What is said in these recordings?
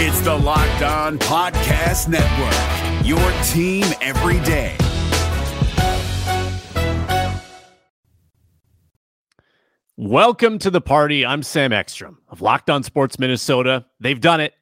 It's the Locked On Podcast Network, your team every day. Welcome to the party. I'm Sam Ekstrom of Locked On Sports Minnesota. They've done it.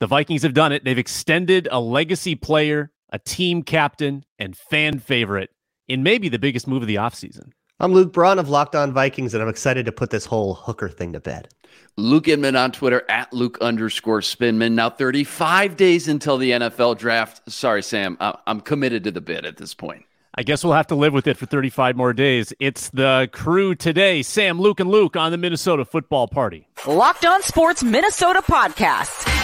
The Vikings have done it. They've extended a legacy player, a team captain, and fan favorite in maybe the biggest move of the offseason. I'm Luke Braun of Locked On Vikings, and I'm excited to put this whole hooker thing to bed. Luke Inman on Twitter at Luke underscore Spinman. Now 35 days until the NFL draft. Sorry, Sam. I'm committed to the bid at this point. I guess we'll have to live with it for 35 more days. It's the crew today Sam, Luke, and Luke on the Minnesota football party. Locked on Sports Minnesota podcast.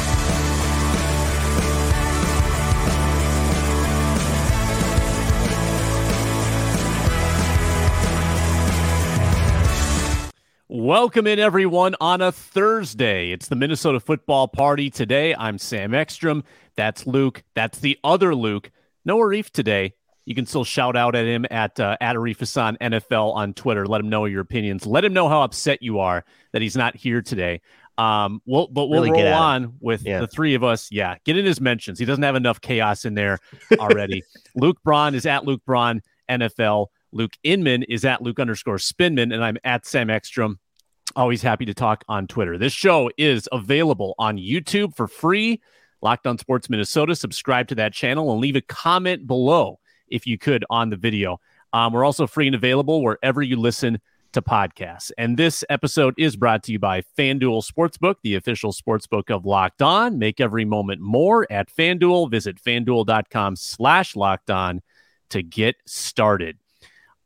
Welcome in, everyone, on a Thursday. It's the Minnesota football party today. I'm Sam Ekstrom. That's Luke. That's the other Luke. No Arif today. You can still shout out at him at uh, at Arif Hassan NFL on Twitter. Let him know your opinions. Let him know how upset you are that he's not here today. Um, we'll, but we'll really roll on with yeah. the three of us. Yeah, get in his mentions. He doesn't have enough chaos in there already. Luke Braun is at Luke Braun NFL. Luke Inman is at Luke underscore Spinman, and I'm at Sam Ekstrom. Always happy to talk on Twitter. This show is available on YouTube for free. Locked on Sports Minnesota. Subscribe to that channel and leave a comment below if you could on the video. Um, we're also free and available wherever you listen to podcasts. And this episode is brought to you by FanDuel Sportsbook, the official sportsbook of Locked On. Make every moment more at FanDuel. Visit fanduel.com slash locked on to get started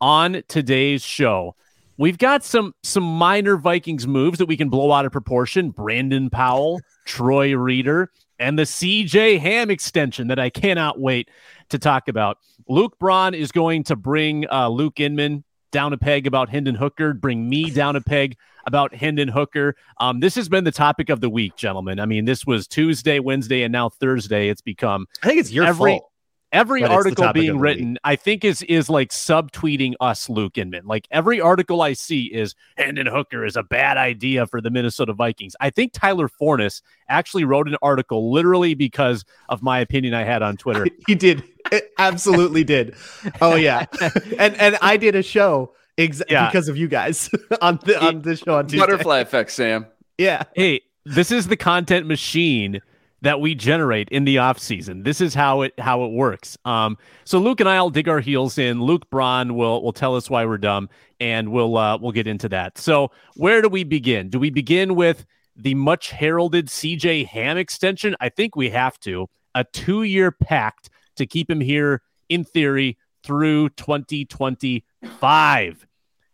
on today's show. We've got some some minor Vikings moves that we can blow out of proportion. Brandon Powell, Troy Reeder, and the CJ Ham extension that I cannot wait to talk about. Luke Braun is going to bring uh, Luke Inman down a peg about Hendon Hooker, bring me down a peg about Hendon Hooker. Um, this has been the topic of the week, gentlemen. I mean, this was Tuesday, Wednesday, and now Thursday. It's become I think it's your every, fault every article being written, I think is is like subtweeting us, Luke Inman. Like every article I see is Hendon Hooker is a bad idea for the Minnesota Vikings. I think Tyler Forness actually wrote an article literally because of my opinion I had on Twitter. he did. It absolutely did. Oh yeah. and and I did a show ex- yeah. because of you guys on the on this show on Tuesday. Butterfly effect, Sam. Yeah. Hey, this is the content machine that we generate in the off season. This is how it how it works. Um, so Luke and I'll dig our heels in. Luke Braun will will tell us why we're dumb, and we'll uh, we'll get into that. So where do we begin? Do we begin with the much heralded CJ Ham extension? I think we have to a two year pact to keep him here in theory through 2025.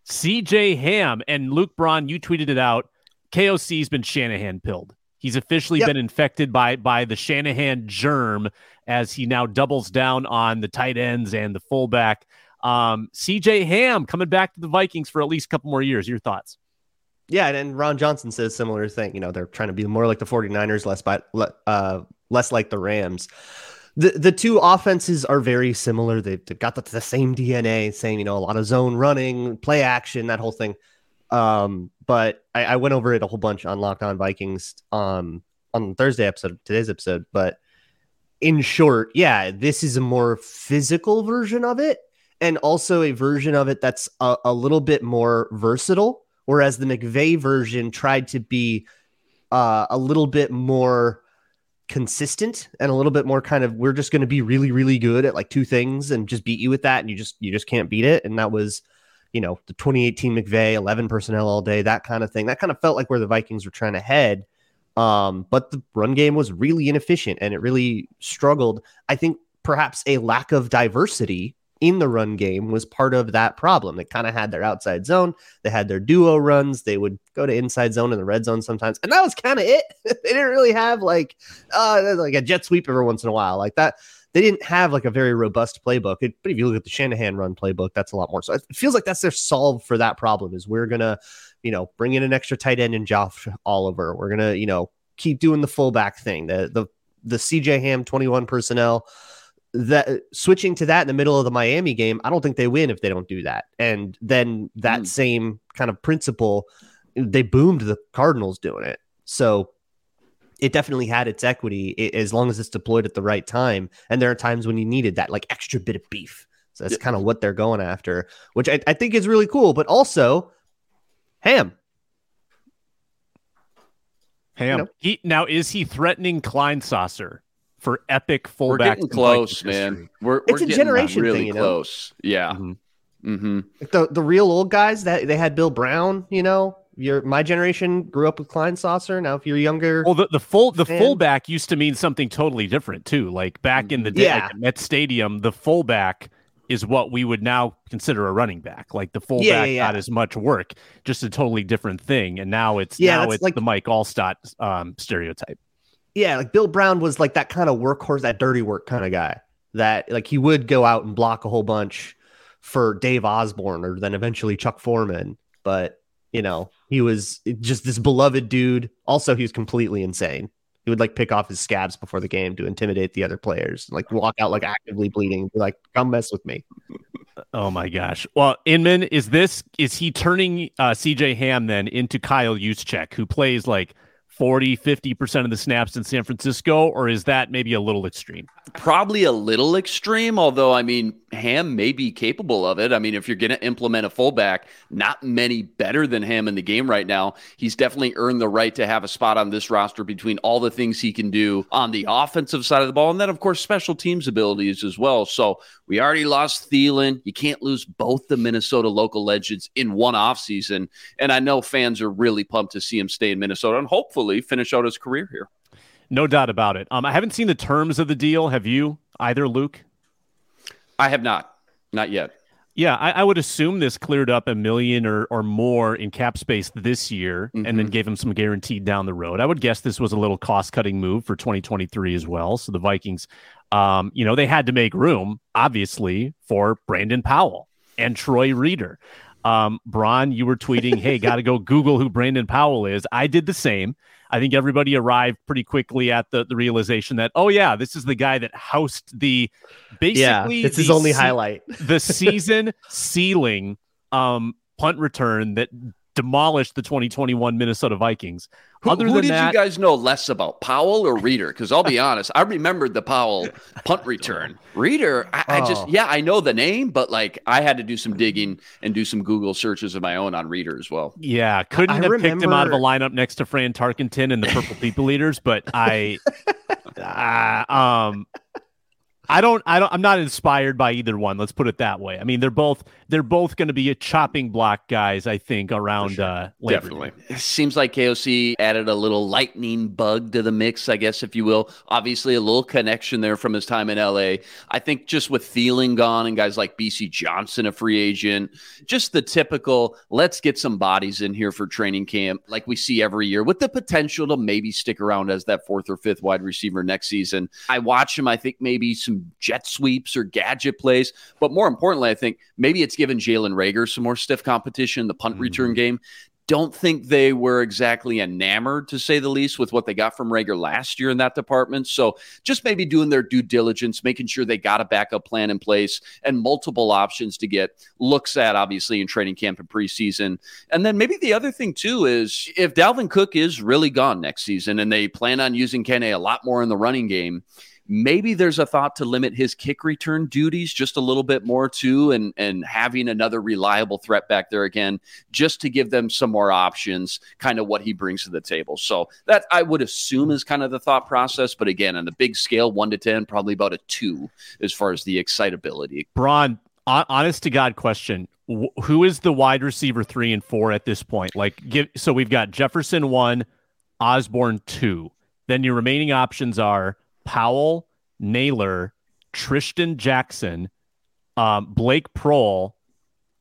CJ Ham and Luke Braun, you tweeted it out. KOC's been Shanahan pilled. He's officially yep. been infected by by the Shanahan germ as he now doubles down on the tight ends and the fullback. Um, CJ Ham coming back to the Vikings for at least a couple more years. Your thoughts? Yeah, and Ron Johnson says similar thing. You know, they're trying to be more like the 49ers, less by uh, less like the Rams. The the two offenses are very similar. They've, they've got the, the same DNA, same, you know, a lot of zone running, play action, that whole thing. Um, but I, I, went over it a whole bunch on Locked On Vikings um, on Thursday episode, today's episode. But in short, yeah, this is a more physical version of it, and also a version of it that's a, a little bit more versatile. Whereas the McVay version tried to be uh, a little bit more consistent and a little bit more kind of we're just going to be really really good at like two things and just beat you with that and you just you just can't beat it and that was you know, the 2018 McVay, 11 personnel all day, that kind of thing. That kind of felt like where the Vikings were trying to head. Um, but the run game was really inefficient and it really struggled. I think perhaps a lack of diversity in the run game was part of that problem. They kind of had their outside zone, they had their duo runs, they would go to inside zone in the red zone sometimes, and that was kind of it. they didn't really have like uh like a jet sweep every once in a while like that. They didn't have like a very robust playbook. It, but if you look at the Shanahan run playbook, that's a lot more. So it feels like that's their solve for that problem. Is we're gonna, you know, bring in an extra tight end in Josh Oliver. We're gonna, you know, keep doing the fullback thing. The the the CJ Ham 21 personnel that switching to that in the middle of the Miami game, I don't think they win if they don't do that. And then that mm. same kind of principle, they boomed the Cardinals doing it. So it definitely had its equity as long as it's deployed at the right time. And there are times when you needed that like extra bit of beef. So that's yeah. kind of what they're going after, which I, I think is really cool. But also, Ham, Ham. You know? he, now, is he threatening Kleinsasser for epic fullback? We're getting close, man. We're, it's we're a generation really thing, you know? close. Yeah. Mm-hmm. Mm-hmm. the the real old guys that they had Bill Brown, you know, your my generation grew up with Kleinsasser. Now, if you're younger, well, the, the full the fan, fullback used to mean something totally different too. Like back in the day, yeah. like at Stadium, the fullback is what we would now consider a running back. Like the fullback yeah, yeah. got as much work, just a totally different thing. And now it's yeah, now it's like the Mike Alstott um, stereotype. Yeah, like Bill Brown was like that kind of workhorse, that dirty work kind of guy. That like he would go out and block a whole bunch for Dave Osborn or then eventually Chuck Foreman. But you know, he was just this beloved dude. Also, he was completely insane. He would like pick off his scabs before the game to intimidate the other players, like walk out like actively bleeding, be like, "Come mess with me." Oh my gosh! Well, Inman, is this is he turning uh, CJ Ham then into Kyle Juszczyk, who plays like 40, 50% of the snaps in San Francisco, or is that maybe a little extreme? Probably a little extreme, although, I mean, Ham may be capable of it. I mean, if you're going to implement a fullback, not many better than Ham in the game right now. He's definitely earned the right to have a spot on this roster between all the things he can do on the offensive side of the ball, and then, of course, special teams abilities as well. So we already lost Thielen. You can't lose both the Minnesota local legends in one offseason. And I know fans are really pumped to see him stay in Minnesota and hopefully finish out his career here. No doubt about it. Um, I haven't seen the terms of the deal. Have you either, Luke? I have not. Not yet. Yeah, I, I, would assume this cleared up a million or, or more in cap space this year mm-hmm. and then mm-hmm. gave him some guaranteed down the road. I would guess this was a little cost cutting move for 2023 as well. So the Vikings um, you know, they had to make room, obviously, for Brandon Powell and Troy Reeder. Um, Braun, you were tweeting, hey, got to go Google who Brandon Powell is. I did the same. I think everybody arrived pretty quickly at the, the realization that, oh, yeah, this is the guy that housed the basically. Yeah, it's his only se- highlight. the season ceiling um, punt return that demolished the 2021 Minnesota Vikings. Who, Other who than did that, you guys know less about, Powell or Reeder? Because I'll be honest, I remembered the Powell punt return. Reeder, I, oh. I, just, yeah, I know the name, but like I had to do some digging and do some Google searches of my own on Reeder as well. Yeah, couldn't I have remember... picked him out of a lineup next to Fran Tarkenton and the Purple People Eaters, but I, uh, um, I don't, I don't, I'm not inspired by either one. Let's put it that way. I mean, they're both, they're both going to be a chopping block guys. I think around sure. uh, definitely. It seems like KOC added a little lightning bug to the mix, I guess, if you will. Obviously, a little connection there from his time in LA. I think just with Thielen gone and guys like BC Johnson, a free agent, just the typical let's get some bodies in here for training camp, like we see every year, with the potential to maybe stick around as that fourth or fifth wide receiver next season. I watch him. I think maybe some jet sweeps or gadget plays. But more importantly, I think maybe it's given Jalen Reagor some more stiff competition, the punt mm-hmm. return game. Don't think they were exactly enamored, to say the least, with what they got from Rager last year in that department. So just maybe doing their due diligence, making sure they got a backup plan in place and multiple options to get looks at, obviously, in training camp and preseason. And then maybe the other thing, too, is if Dalvin Cook is really gone next season and they plan on using Kene a lot more in the running game, Maybe there's a thought to limit his kick return duties just a little bit more too, and and having another reliable threat back there again, just to give them some more options, kind of what he brings to the table. So that I would assume is kind of the thought process. But again, on the big scale, one to ten, probably about a two as far as the excitability. Braun, honest to God question who is the wide receiver three and four at this point? Like, give so we've got Jefferson one, Osborn two. Then your remaining options are Powell, Nailor, Trishton Jackson, um, Blake Proehl,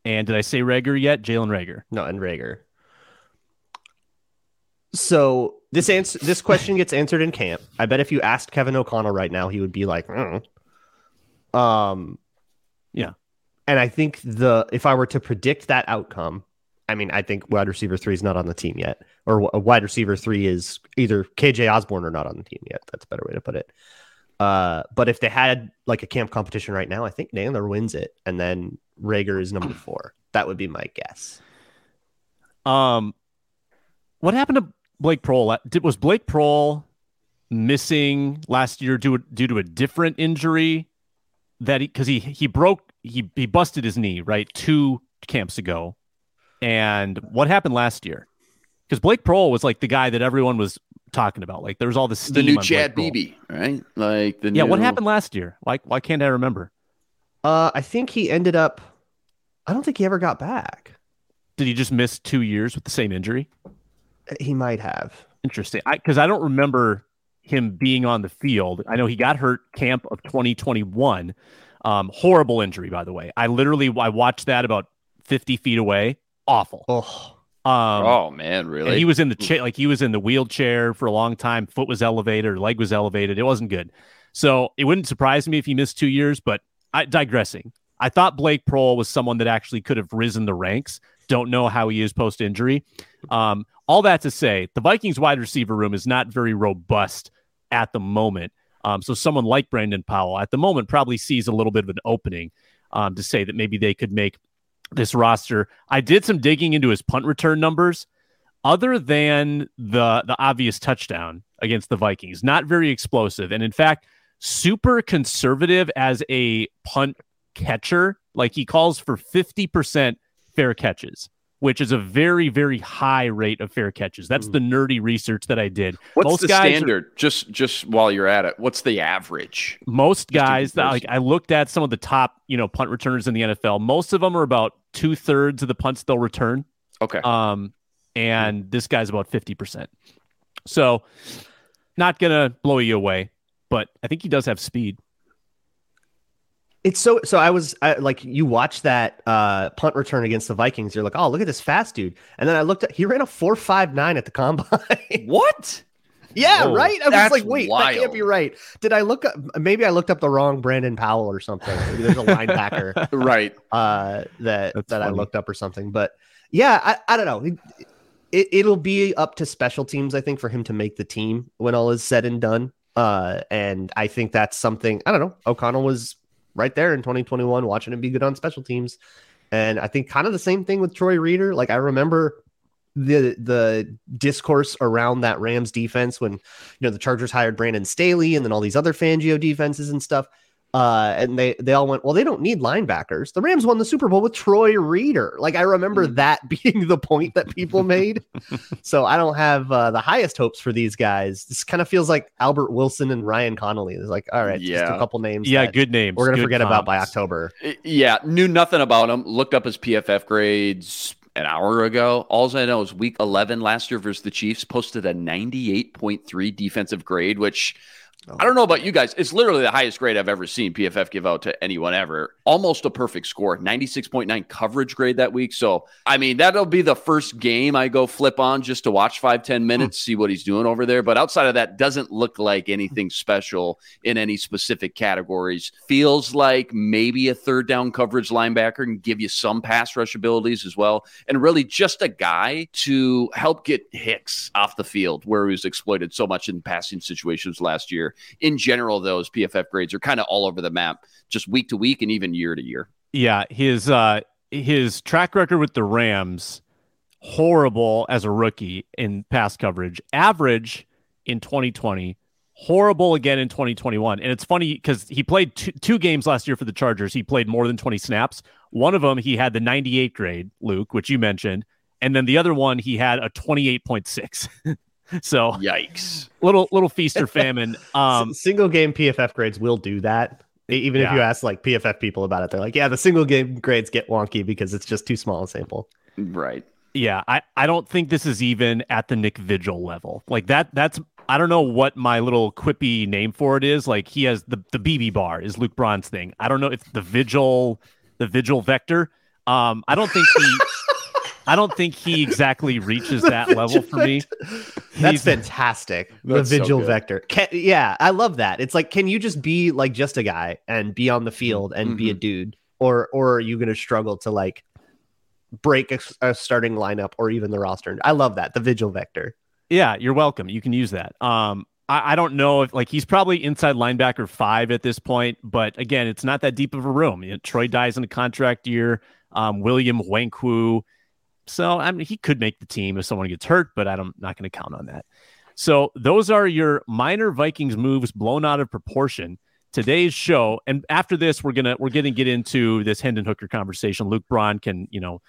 and did I say Reagor yet? Jalen Reagor. No, and Reagor. So this answer, this question gets answered in camp. I bet if you asked Kevin O'Connell right now, he would be like, "Mm." um, Yeah. And I think the if I were to predict that outcome, I mean, I think wide receiver three is not on the team yet, or a wide receiver three is either KJ Osborn or not on the team yet. That's a better way to put it. Uh, but if they had like a camp competition right now, I think Nailor wins it, and then Reagor is number four. That would be my guess. Um, what happened to Blake Proehl? Did was Blake Proehl missing last year due due to a different injury that he because he he broke he he busted his knee right two camps ago, and what happened last year? Because Blake Proehl was like the guy that everyone was talking about. Like there was all this the new Chad Beebe, right? Like the yeah. New... What happened last year? Why why can't I remember? Uh, I think he ended up. I don't think he ever got back. Did he just miss two years with the same injury? He might have. Interesting. Because I, I don't remember him being on the field. I know he got hurt camp of 2021. Um, horrible injury, by the way. I literally I watched that about 50 feet away. Awful. Oh. Um, oh man, really? he was in the chair, like he was in the wheelchair for a long time. Foot was elevated, leg was elevated. It wasn't good. So it wouldn't surprise me if he missed two years. But I, digressing, I thought Blake Proehl was someone that actually could have risen the ranks. Don't know how he is post injury. Um, all that to say, the Vikings wide receiver room is not very robust at the moment. Um, so someone like Brandon Powell at the moment probably sees a little bit of an opening um, to say that maybe they could make this roster. I did some digging into his punt return numbers. Other than the the obvious touchdown against the Vikings, not very explosive, and in fact, super conservative as a punt catcher. Like he calls for fifty percent fair catches which is a very very high rate of fair catches. That's Mm. the nerdy research that I did. What's most the guys are- standard? just just while you're at it, what's the average? most guys that like. I looked at some of the top you know punt returners in the NFL. Most of them are about two thirds of the punts they'll return. Okay. Um, and this guy's about fifty percent. So not gonna blow you away, but I think he does have speed. It's so so. I was I, like, you watch that uh, punt return against the Vikings. You're like, oh, look at this fast dude. And then I looked at he ran a four five nine at the combine. what? yeah, Whoa. right. I was like, wait, that can't be right. Did I look up? Maybe I looked up the wrong Brandon Powell or something. Maybe there's a linebacker Right. uh, that That's that I looked up or something. But yeah, I, I don't know. It, it, it'll be up to special teams, I think, for him to make the team when all is said and done. Uh, and I think that's something I don't know. O'Connell was right there in 2021, watching him be good on special teams, and I think kind of the same thing with Troy Reeder. Like I remember the the discourse around that Rams defense when you know the Chargers hired Brandon Staley and then all these other Fangio defenses and stuff. Uh, and they they all went, well, they don't need linebackers. The Rams won the Super Bowl with Troy Reeder. Like I remember Mm. that being the point that people made. so I don't have uh, the highest hopes for these guys. This kind of feels like Albert Wilson and Ryan Connelly. It's like, all right, just Yeah. a couple names. Yeah, good names. We're gonna good forget about by. October. Yeah, knew nothing about him. Looked up his PFF grades an hour ago. All I know is week 11 last year versus the Chiefs posted a 98.3 defensive grade, which Oh. I don't know about you guys. It's literally the highest grade I've ever seen PFF give out to anyone ever. Almost a perfect score, 96.9 coverage grade that week. So, I mean, that'll be the first game I go flip on just to watch five, 10 hmm. minutes, see what he's doing over there. But outside of that, doesn't look like anything special in any specific categories. Feels like maybe a third down coverage linebacker can give you some pass rush abilities as well. And really just a guy to help get Hicks off the field where he was exploited so much in passing situations last year. In general, those PFF grades are kind of all over the map, just week to week and even year to year. Yeah, his uh his track record with the Rams horrible as a rookie in pass coverage. Average in 2020, horrible again in 2021. And it's funny cuz he played two, two games last year for the Chargers. He played more than 20 snaps. One of them he had the 98 grade, Luke, which you mentioned, and then the other one he had a 28.6. so, Yikes. little little feast or famine. Um S- single game PFF grades will do that. Even if you ask like PFF people about it, they're like, yeah, the single game grades get wonky because it's just too small a sample. Right. Yeah, I, I don't think this is even at the Nick Vigil level. Like that that's I don't know what my little quippy name for it is. Like he has the the BB bar is Luke Braun's thing. I don't know if the vigil the vigil vector. Um, I don't think he. I don't think he exactly reaches that level for me. That's He's- fantastic. The That's so vigil good. vector. Can, yeah, I love that. It's like, can you just be like just a guy and be on the field and be a dude, or or are you going to struggle to like break a, a starting lineup or even the roster? I love that. The vigil vector. Yeah, you're welcome. You can use that. Um, I, I don't know if like he's probably inside linebacker five at this point, but again, it's not that deep of a room. You know, Troy dies in a contract year. Um, William Kwenkeu. So I mean, he could make the team if someone gets hurt, but I'm not going to count on that. So those are your minor Vikings moves blown out of proportion. Today's show, and after this, we're gonna we're gonna get into this Hendon Hooker conversation. Luke Braun can you know,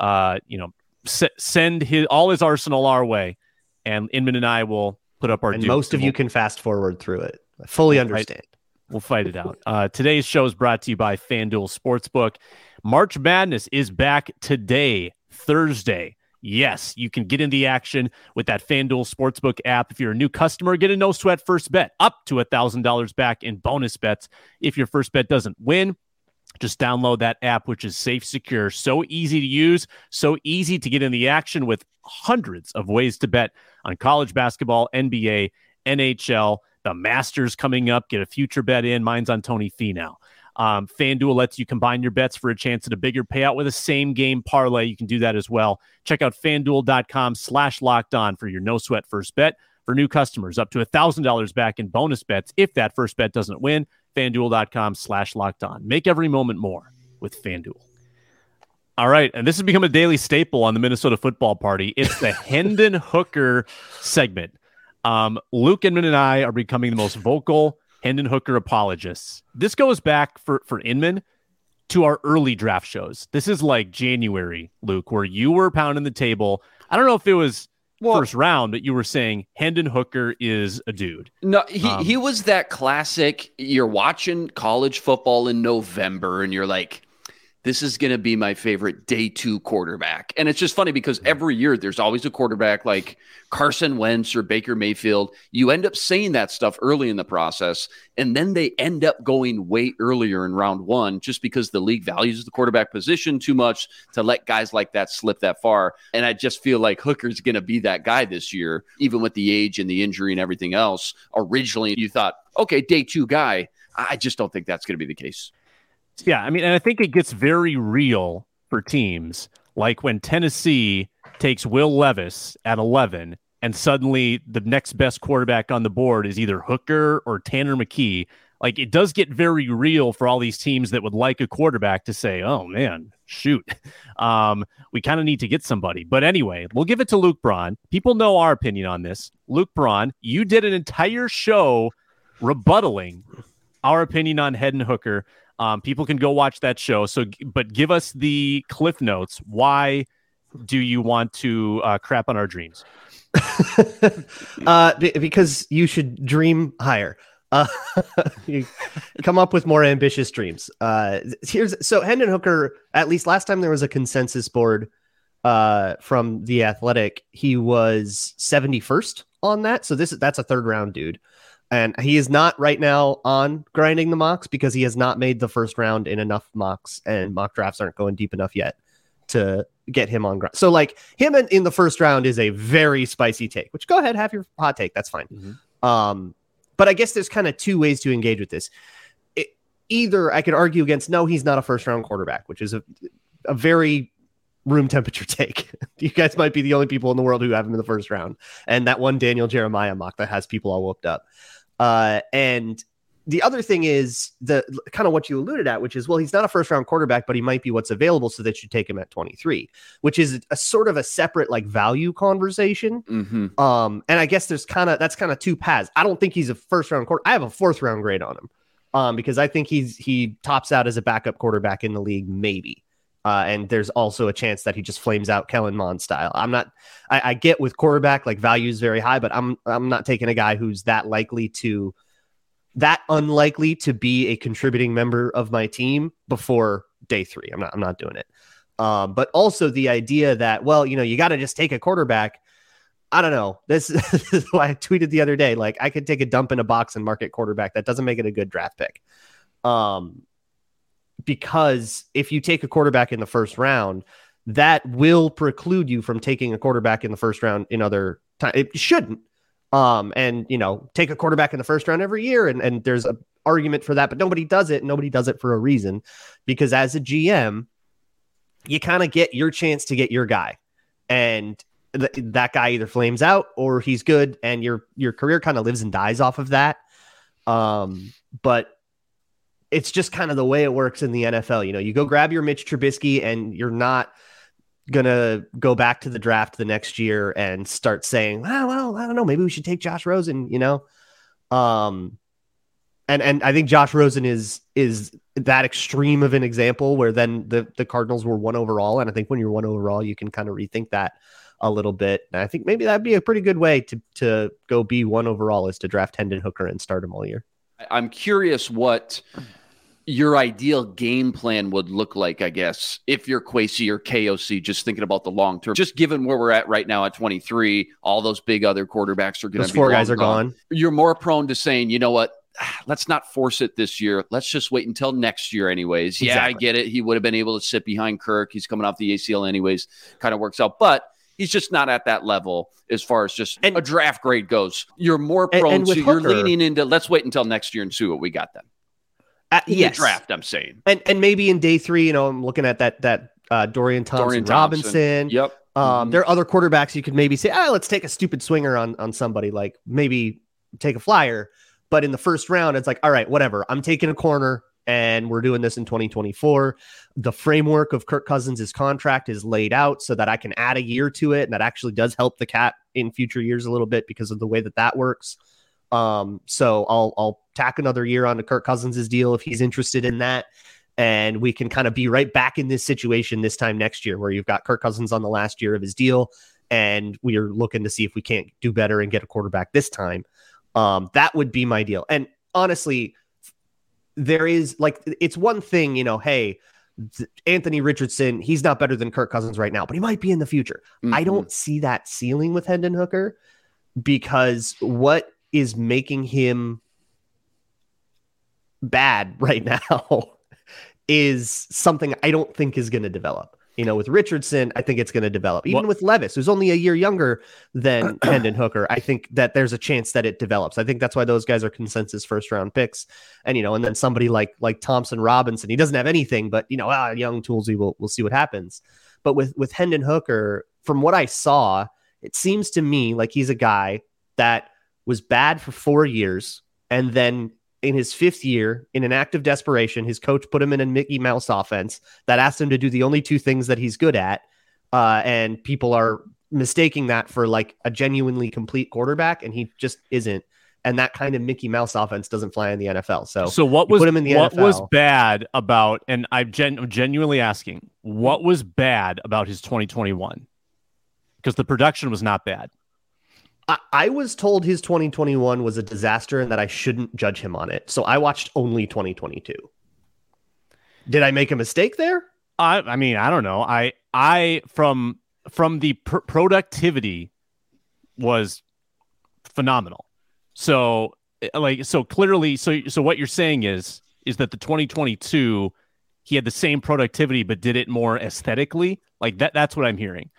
uh, you know, s- send his all his arsenal our way, and Inman and I will put up our. and most of you can fast forward through it. I fully Right. understand. We'll fight it out. Uh, today's show is brought to you by FanDuel Sportsbook. March Madness is back today, Thursday. Yes, you can get in the action with that FanDuel Sportsbook app. If you're a new customer, get a no sweat first bet up to $1,000 back in bonus bets. If your first bet doesn't win, just download that app, which is safe, secure, so easy to use, so easy to get in the action with hundreds of ways to bet on college basketball, NBA, NHL, the Masters coming up. Get a future bet in. Mine's on Tony Finau. Um, FanDuel lets you combine your bets for a chance at a bigger payout with a same game parlay. You can do that as well. Check out fanduel.com slash locked on for your no sweat first bet. For new customers, up to $1,000 back in bonus bets if that first bet doesn't win. FanDuel.com slash locked on. Make every moment more with FanDuel. All right. And this has become a daily staple on the Minnesota football party. It's the Hendon Hooker segment. Um, Luke Inman and I are becoming the most vocal Hendon Hooker apologists. This goes back for, for Inman to our early draft shows. This is like January, Luke, where you were pounding the table. I don't know if it was Well- first round, but you were saying Hendon Hooker is a dude. No, he, Um, he was that classic. You're watching college football in November and you're like, this is going to be my favorite day two quarterback. And it's just funny because every year there's always a quarterback like Carson Wentz or Baker Mayfield. You end up saying that stuff early in the process, and then they end up going way earlier in round one just because the league values the quarterback position too much to let guys like that slip that far. And I just feel like Hooker's going to be that guy this year, even with the age and the injury and everything else. Originally, you thought, okay, day two guy. I just don't think that's going to be the case. Yeah, I mean, and I think it gets very real for teams like when Tennessee takes Will Levis at 11 and suddenly the next best quarterback on the board is either Hooker or Tanner McKee. Like it does get very real for all these teams that would like a quarterback to say, "Oh man, shoot, um, we kind of need to get somebody." But anyway, we'll give it to Luke Braun. People know our opinion on this. Luke Braun, you did an entire show rebuttaling our opinion on Hendon Hooker. Um, people can go watch that show. So, but give us the cliff notes. Why do you want to uh, crap on our dreams? uh, be- because you should dream higher. Uh, you come up with more ambitious dreams. Uh, here's so Hendon Hooker. At least last time there was a consensus board uh, from the Athletic, he was 71st on that. So this that's a third round dude, and he is not right now on grinding the mocks because he has not made the first round in enough mocks, and mock drafts aren't going deep enough yet to get him on grind. So like him in, in the first round is a very spicy take. Which go ahead, have your hot take. That's fine. Mhm. Um, but I guess there's kind of two ways to engage with this. It, either I could argue against no, he's not a first round quarterback, which is a a very room temperature take. you guys might be the only people in the world who have him in the first round, and that one Daniel Jeremiah mock that has people all whooped up. Uh, and the other thing is the kind of what you alluded at, which is well, he's not a first round quarterback, but he might be what's available, so that you take him at 23, which is a sort of a separate like value conversation. Mm-hmm. Um, and I guess there's kind of that's kind of two paths. I don't think he's a first round quarter. I have a fourth round grade on him. Um, because I think he's he tops out as a backup quarterback in the league, maybe. Uh, and there's also a chance that he just flames out Kellen Mond style. I'm not I, I get with quarterback like value is very high, but I'm I'm not taking a guy who's that likely to that unlikely to be a contributing member of my team before day three. I'm not I'm not doing it. Um, but also the idea that, well, you know, you got to just take a quarterback. I don't know. This, this is why I tweeted the other day. Like I could take a dump in a box and market quarterback. That doesn't make it a good draft pick. Um, because if you take a quarterback in the first round, that will preclude you from taking a quarterback in the first round in other time. It shouldn't. Um, and you know, take a quarterback in the first round every year, and and there's a argument for that, but nobody does it. Nobody does it for a reason, because as a GM, you kind of get your chance to get your guy, and th- that guy either flames out or he's good, and your your career kind of lives and dies off of that. Um, but it's just kind of the way it works in the NFL. You know, you go grab your Mitch Trubisky, and you're not gonna go back to the draft the next year and start saying, well, well, I don't know, maybe we should take Josh Rosen, you know? Um and and I think Josh Rosen is is that extreme of an example where then the the Cardinals were one overall. And I think when you're one overall, you can kind of rethink that a little bit. And I think maybe that'd be a pretty good way to to go be one overall is to draft Hendon Hooker and start him all year. I'm curious what your ideal game plan would look like, I guess, if you're Kwesi or KOC, just thinking about the long term. Just given where we're at right now at 23, all those big other quarterbacks are going to be four guys are gone. gone. You're more prone to saying, you know what, let's not force it this year. Let's just wait until next year, anyways. Exactly. Yeah, I get it. He would have been able to sit behind Kirk. He's coming off the ACL, anyways. Kind of works out, but he's just not at that level as far as just and, a draft grade goes. You're more prone and, and to Hooker, you're leaning into let's wait until next year and see what we got then. Yes. draft, I'm saying, and and maybe in day three, you know, I'm looking at that that uh, Dorian Thompson, Dorian Thompson. Robinson. Yep. Um, mm-hmm. There are other quarterbacks you could maybe say, ah, let's take a stupid swinger on on somebody, like maybe take a flyer. But in the first round, it's like, all right, whatever. I'm taking a corner, and we're doing this in 2024. The framework of Kirk Cousins' contract is laid out so that I can add a year to it, and that actually does help the cat in future years a little bit because of the way that that works. Um, so I'll I'll tack another year onto Kirk Cousins' deal if he's interested in that. And we can kind of be right back in this situation this time next year where you've got Kirk Cousins on the last year of his deal. And we are looking to see if we can't do better and get a quarterback this time. Um, that would be my deal. And honestly, there is like, it's one thing, you know, hey, Anthony Richardson, he's not better than Kirk Cousins right now, but he might be in the future. Mm-hmm. I don't see that ceiling with Hendon Hooker because what is making him bad right now is something I don't think is going to develop. You know, with Richardson, I think it's going to develop. Even with Levis, who's only a year younger than Hendon Hooker, I think that there's a chance that it develops. I think that's why those guys are consensus first round picks. And you know, and then somebody like like Thompson Robinson, he doesn't have anything, but you know, ah, young Toolsy, we'll we'll see what happens. But with with Hendon Hooker, from what I saw, it seems to me like he's a guy that was bad for four years and then in his fifth year, in an act of desperation, his coach put him in a Mickey Mouse offense that asked him to do the only two things that he's good at. Uh, and people are mistaking that for like a genuinely complete quarterback, and he just isn't. And that kind of Mickey Mouse offense doesn't fly in the NFL. So, so what was put him in the what NFL. was bad about? And I'm gen- genuinely asking, what was bad about his 2021? Because the production was not bad. I, was told his 2021 was a disaster and that I shouldn't judge him on it. So I watched only 2022. Did I make a mistake there? I, I mean, I don't know. I, I from from the pr- productivity was phenomenal. So eh, like so clearly so so what you're saying is is that the 2022 he had the same productivity but did it more aesthetically like that that's what I'm hearing.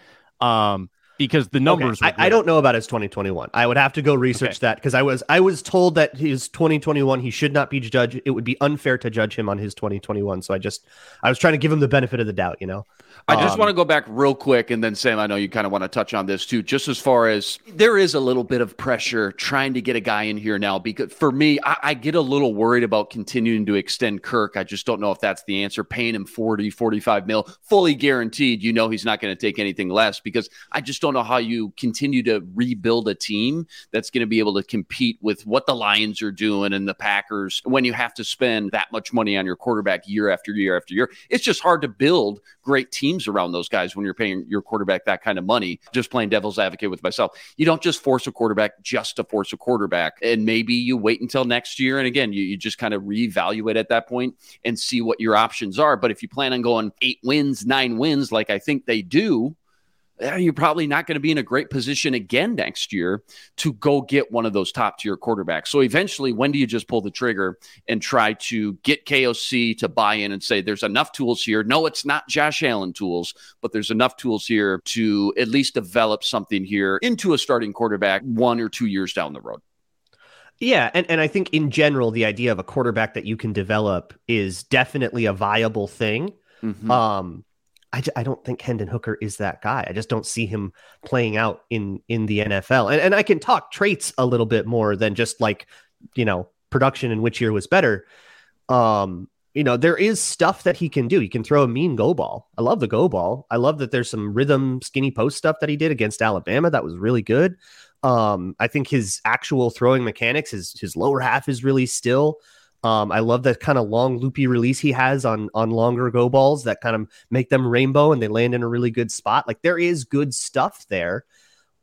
Um because the numbers. Okay. I, I, don't know about his 2021. I would have to go research okay. that because I was I was told that his 2021 he should not be judged. It would be unfair to judge him on his 2021. So I just I was trying to give him the benefit of the doubt. You know. I just um, want to go back real quick and then Sam, I know you kind of want to touch on this too, just as far as there is a little bit of pressure trying to get a guy in here now. Because for me, I, I, get a little worried about continuing to extend Kirk. I just don't know if that's the answer. Paying him 40, 45 mil, fully guaranteed, you know he's not going to take anything less because I just don't know how you continue to rebuild a team that's going to be able to compete with what the Lions are doing and the Packers when you have to spend that much money on your quarterback year after year after year. It's just hard to build great teams around those guys when you're paying your quarterback that kind of money. Just playing devil's advocate with myself. You don't just force a quarterback just to force a quarterback. And maybe you wait until next year. And again, you, you just kind of reevaluate at that point and see what your options are. But if you plan on going eight wins, nine wins, like I think they do, you're probably not going to be in a great position again next year to go get one of those top tier quarterbacks. So eventually, when do you just pull the trigger and try to get KOC to buy in and say, there's enough tools here? No, it's not Josh Allen tools, but there's enough tools here to at least develop something here into a starting quarterback one or two years down the road. Yeah, and, and I think in general, the idea of a quarterback that you can develop is definitely a viable thing. Mm-hmm. Um, I, I don't think Hendon Hooker is that guy. I just don't see him playing out in in the NFL. And and I can talk traits a little bit more than just like you know production and which year was better. Um, you know there is stuff that he can do. He can throw a mean go ball. I love the go ball. I love that there's some rhythm skinny post stuff that he did against Alabama that was really good. Um, I think his actual throwing mechanics, his his lower half is really still. Um, I love that kind of long loopy release he has on on longer go balls that kind of make them rainbow and they land in a really good spot. Like there is good stuff there.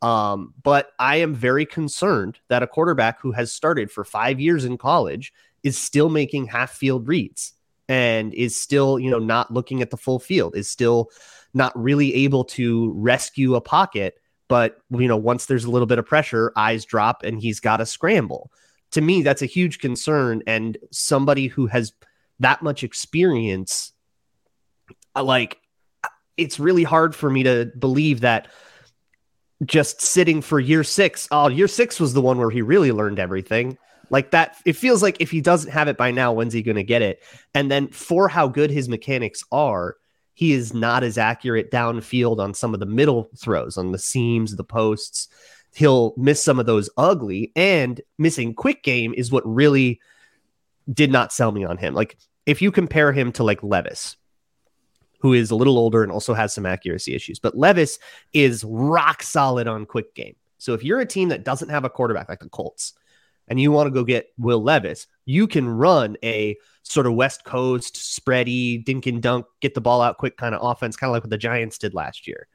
Um, but I am very concerned that a quarterback who has started for five years in college is still making half field reads and is still, you know, not looking at the full field, is still not really able to rescue a pocket but you know, once there's a little bit of pressure, eyes drop and he's got to scramble. To me, that's a huge concern. And somebody who has that much experience, uh, like it's really hard for me to believe that just sitting for year six. Oh, year six was the one where he really learned everything. Like that, it feels like if he doesn't have it by now, when's he going to get it? And then for how good his mechanics are, he is not as accurate downfield on some of the middle throws, on the seams, the posts. He'll miss some of those ugly, and missing quick game is what really did not sell me on him. Like, if you compare him to like Levis, who is a little older and also has some accuracy issues, but Levis is rock solid on quick game. So if you're a team that doesn't have a quarterback like the Colts and you want to go get Will Levis, you can run a sort of West Coast spready, dink and dunk, get the ball out quick kind of offense, kind of like what the Giants did last year.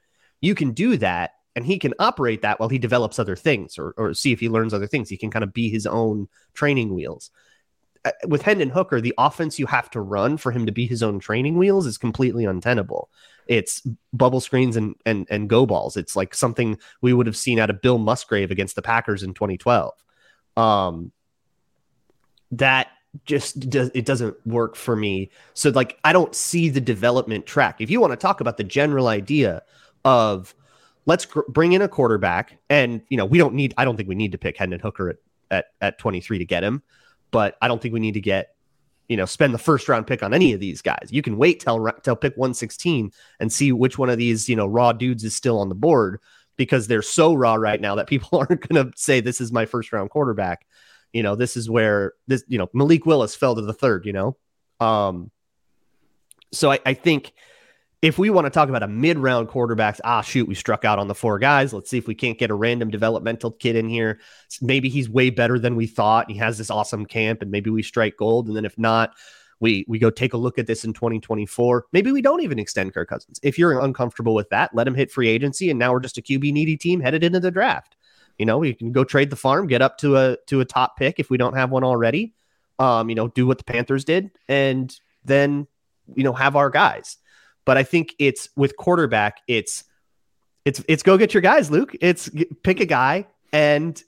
You can do that, and he can operate that while he develops other things or, or see if he learns other things. He can kind of be his own training wheels. Uh, with Hendon Hooker, the offense you have to run for him to be his own training wheels is completely untenable. It's bubble screens and and and go balls. It's like something we would have seen out of Bill Musgrave against the Packers in 2012. Um, that just does it doesn't work for me. So like I don't see the development track. If you want to talk about the general idea of let's gr- bring in a quarterback and you know we don't need I don't think we need to pick Hendon Hooker at at, at 23 to get him, but I don't think we need to get you know spend the first round pick on any of these guys. You can wait till till pick 116 and see which one of these, you know, raw dudes is still on the board because they're so raw right now that people aren't going to say this is my first round quarterback you know, this is where this, you know, Malik Willis fell to the third, you know. Um, so I, I think if we want to talk about a mid round quarterbacks, ah, shoot, we struck out on the four guys. Let's see if we can't get a random developmental kid in here. Maybe he's way better than we thought. He has this awesome camp, and maybe we strike gold. And then if not, we we go take a look at this in 2024. Maybe we don't even extend Kirk Cousins. If you're uncomfortable with that, let him hit free agency, and now we're just a QB needy team headed into the draft. You know, we can go trade the farm, get up to a to a top pick if we don't have one already. Um, you know, do what the Panthers did, and then you know have our guys. But I think it's with quarterback, it's it's it's go get your guys, Luke. It's pick a guy and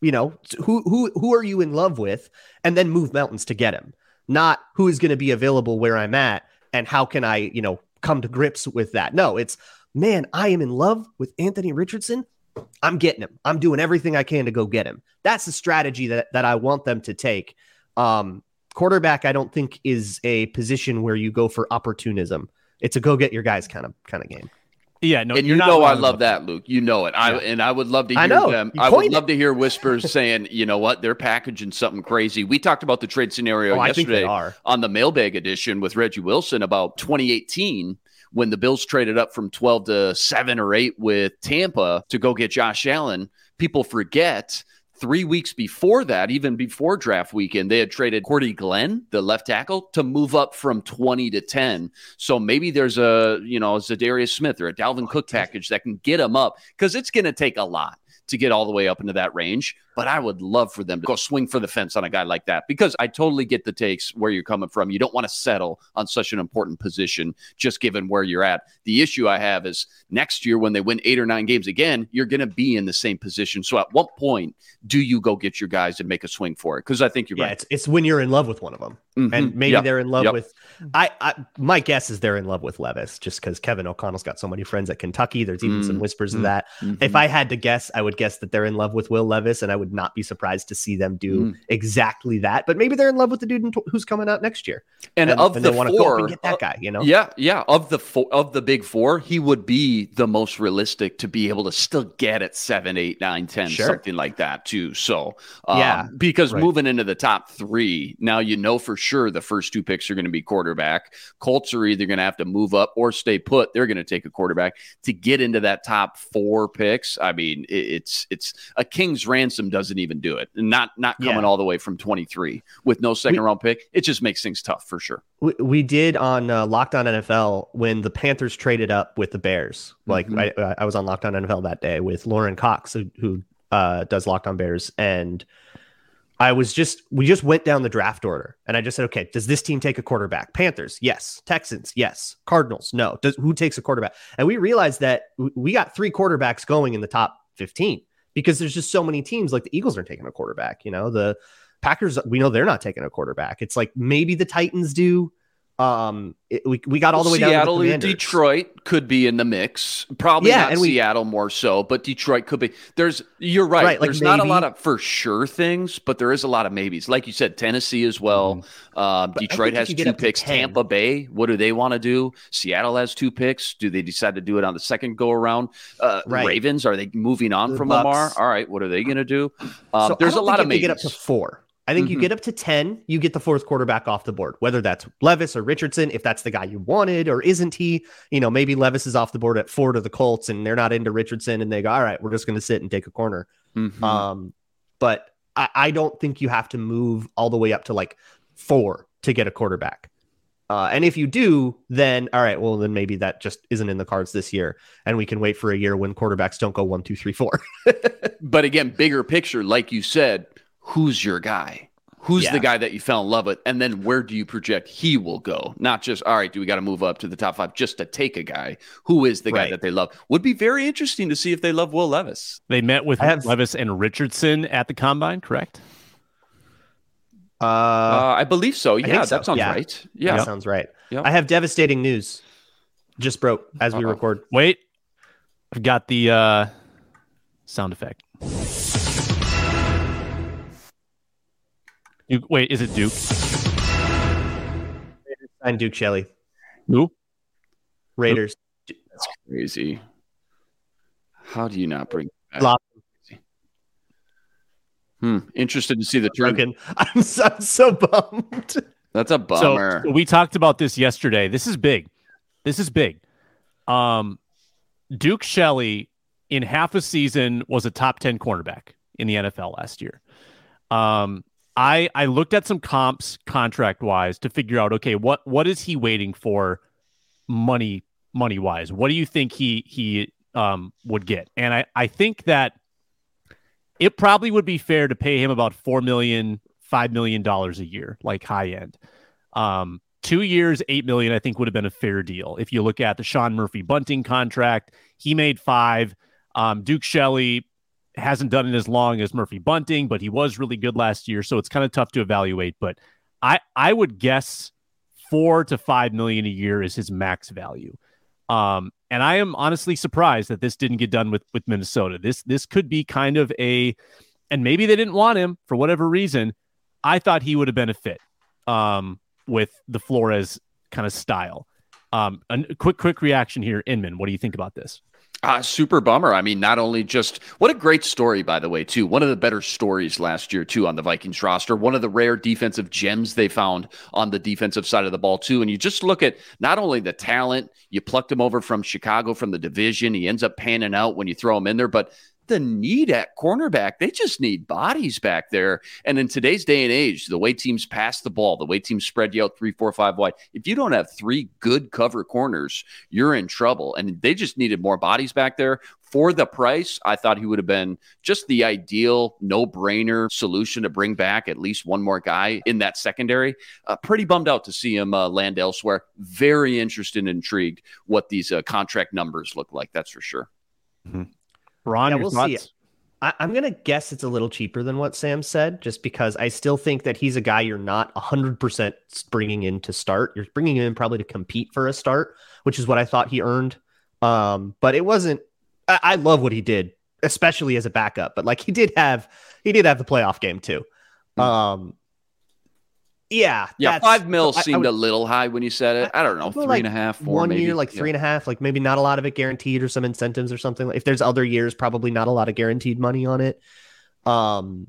you know who who who are you in love with, and then move mountains to get him. Not who is going to be available where I'm at, and how can I you know come to grips with that. No, it's man, I am in love with Anthony Richardson. I'm getting him. I'm doing everything I can to go get him. That's the strategy that that I want them to take. Um, quarterback, I don't think is a position where you go for opportunism. It's a go get your guys kind of kind of game. Yeah, no, and you know I love that, Luke. You know it. I yeah. and I would love to hear I know. them. You I would love to hear whispers saying, you know what, they're packaging something crazy. We talked about the trade scenario oh, yesterday on the mailbag edition with Reggie Wilson about 2018 when the Bills traded up from 12 to 7 or 8 with Tampa to go get Josh Allen, people forget three weeks before that, even before draft weekend, they had traded Cordy Glenn, the left tackle, to move up from 20 to 10. So maybe there's a, you know, a Za'Darius Smith or a Dalvin Cook package that can get him up because it's going to take a lot to get all the way up into that range. But I would love for them to go swing for the fence on a guy like that because I totally get the takes where you're coming from. You don't want to settle on such an important position just given where you're at. The issue I have is next year when they win eight or nine games again, you're going to be in the same position. So at what point do you go get your guys and make a swing for it? Because I think you're yeah, right. It's, it's when you're in love with one of them. Mhm. And maybe Yep. they're in love Yep. with I, I my guess is they're in love with Levis just because Kevin O'Connell's got so many friends at Kentucky. There's even some Mm, whispers of that. Mhm. If I had to guess, I would guess that they're in love with Will Levis, and I would not be surprised to see them do Mm. exactly that. But maybe they're in love with the dude in tw- who's coming out next year, and, and, of and the they want go up four, get that uh, guy. You know, Yeah, yeah. Of the four, of the big four, he would be the most realistic to be able to still get at seven, eight, nine, ten, Sure. something like that too. So, um, Yeah, because right. moving into the top three, now you know for sure the first two picks are going to be quarterback. Colts are either going to have to move up or stay put. They're going to take a quarterback to get into that top four picks. I mean, it, it's it's a king's ransom doesn't even do it. Not not coming Yeah. all the way from twenty three with no second round pick. It just makes things tough for sure. we, we did on uh, Lockdown NFL when the Panthers traded up with the Bears. Like Mhm. I, I was on Lockdown NFL that day with Lauren Cox, who, who uh, does Lockdown Bears, and I was just we just went down the draft order, and I just said, okay, does this team take a quarterback? Panthers, yes. Texans, yes. Cardinals, no. Does who takes a quarterback? And we realized that we got three quarterbacks going in the top fifteen because there's just so many teams. Like the Eagles aren't taking a quarterback. You know the Packers, we know they're not taking a quarterback. It's like maybe the Titans do. Um, it- we, we got all the way down. Seattle to or. Detroit could be in the mix. Probably Yeah, not we- Seattle more so, but Detroit could be. There's you're right. Right, like There's not a lot of for sure things, but there is a lot of maybes. Like you said, Tennessee as well. Um, Mm-hmm. But Detroit has two picks. Tampa Bay, what do they want to do? Seattle has two picks. Do they decide to do it on the second go around? Uh, Right. Ravens, are they moving on The from Bucks. Lamar? All right, what are they going to do? Um, So there's a lot think of you get up to four. I think you Mhm. get up to 10, you get the fourth quarterback off the board, whether that's Levis or Richardson, if that's the guy you wanted, or isn't he? You know, maybe Levis is off the board at four to the Colts and they're not into Richardson and they go, all right, we're just going to sit and take a corner. Mhm. Um, but I, I don't think you have to move all the way up to like four to get a quarterback. Uh, and if you do, then all right, well, then maybe that just isn't in the cards this year, and we can wait for a year when quarterbacks don't go one, two, three, four. But again, bigger picture, like you said, who's your guy? Who's Yeah. the guy that you fell in love with? And then where do you project he will go? Not just, all right, do we got to move up to the top five just to take a guy? Who is the guy that they love? Would be very interesting to see if they love Will Levis. They met with have- Levis and Richardson at the combine, correct? Uh, Uh, I believe so. Yeah, so. that sounds Yeah. right. that Yeah. sounds right. Yep. I have devastating news. Just broke as we Uh-oh. record. Wait, I've got the uh, sound effect. You, wait, is it Duke? And Duke Shelley, Who? Raiders. That's crazy. How do you not bring that? Lost. Hmm. Interested to see the turn. I'm so, I'm so bummed. That's a bummer. So we talked about this yesterday. This is big. This is big. Um, Duke Shelley in half a season was a top 10 cornerback in the NFL last year. Um, I I looked at some comps contract wise to figure out okay what what is he waiting for money money wise what do you think he he um would get? And I I think that it probably would be fair to pay him about four million five million dollars a year like high end. Um two years eight million I think would have been a fair deal. If you look at the Sean Murphy Bunting contract he made five. Um Duke Shelley hasn't done it as long as Murphy Bunting, but he was really good last year, so it's kind of tough to evaluate. But I I would guess four to five million a year is his max value. Um, and I am honestly surprised that this didn't get done with with Minnesota. This this could be kind of a, and maybe they didn't want him for whatever reason. I thought he would have been a fit um, with the Flores kind of style. Um, a quick quick reaction here, Inman. What do you think about this? Uh, super bummer. I mean, not only just what a great story, by the way, too. One of the better stories last year, too, on the Vikings roster. One of the rare defensive gems they found on the defensive side of the ball, too. And you just look at not only the talent, you plucked him over from Chicago from the division. He ends up panning out when you throw him in there, but the need at cornerback. They just need bodies back there. And in today's day and age, the way teams pass the ball, the way teams spread you out three, four, five wide, if you don't have three good cover corners, you're in trouble. And they just needed more bodies back there. for the price, I thought he would have been just the ideal no brainer solution to bring back at least one more guy in that secondary. Uh, pretty bummed out to see him uh, land elsewhere. Very interested and intrigued what these uh, contract numbers look like. That's for sure. Mm-hmm. Ron, yeah, we'll thoughts? see. I, am going to guess it's a little cheaper than what Sam said, just because I still think that he's a guy you're not 100% bringing in to start. You're bringing him in probably to compete for a start, which is what I thought he earned. Um, but it wasn't I, I love what he did, especially as a backup. But like he did have he did have the playoff game too. Hmm. Um, yeah, yeah. Five mil so seemed would, a little high when you said it. I don't know, three like and a half, four, one maybe. year, like three yeah. and a half. Like maybe not a lot of it guaranteed or some incentives or something. If there's other years, probably not a lot of guaranteed money on it. Um,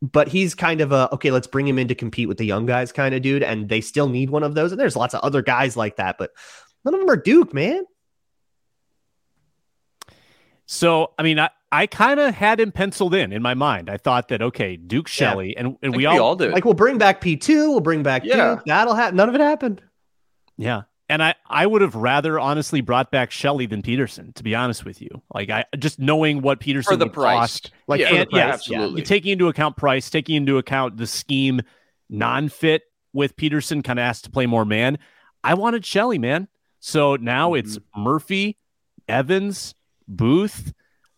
but he's kind of a okay. Let's bring him in to compete with the young guys, kind of dude. And they still need one of those. And there's lots of other guys like that, but none of them are Duke, man. So, I mean, I, I kind of had him penciled in in my mind. I thought that okay, Duke Shelley, yeah. and, and we all, all do. Like we'll bring back P two, we'll bring back yeah. Duke. That'll happen. None of it happened. Yeah, and I I would have rather honestly brought back Shelley than Peterson. To be honest with you, like I just knowing what Peterson for the price, cost, like yeah, and, price, yeah, absolutely. Yeah, taking into account price, taking into account the scheme non-fit with Peterson, kind of asked to play more man. I wanted Shelley, man. So now mm-hmm. it's Murphy, Evans, Booth,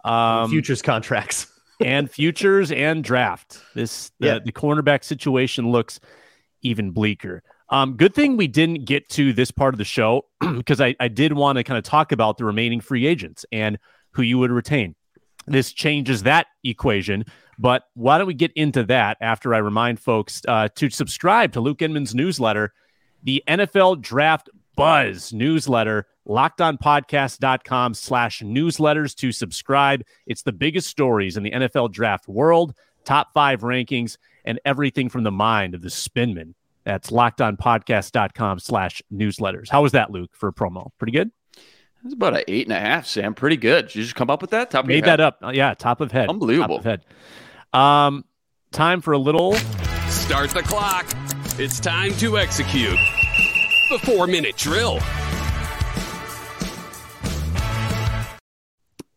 um, futures contracts, and futures and draft. This the, yeah. the cornerback situation looks even bleaker. Um, good thing we didn't get to this part of the show because I, I did want to kind of talk about the remaining free agents and who you would retain. This changes that equation, but why don't we get into that after I remind folks uh, to subscribe to Luke Inman's newsletter, the NFL Draft Buzz newsletter lockedonpodcast.com slash newsletters to subscribe. It's the biggest stories in the NFL draft world, top five rankings, and everything from the mind of the spinman. That's lockedonpodcast.com slash newsletters. How was that, Luke, for a promo? Pretty good? It's about an eight and a half, Sam. Pretty good. Did you just come up with that? Top Made that up. Uh, yeah, top of head. Unbelievable. Top of head. Um, time for a little. Start the clock. It's time to execute the four minute drill.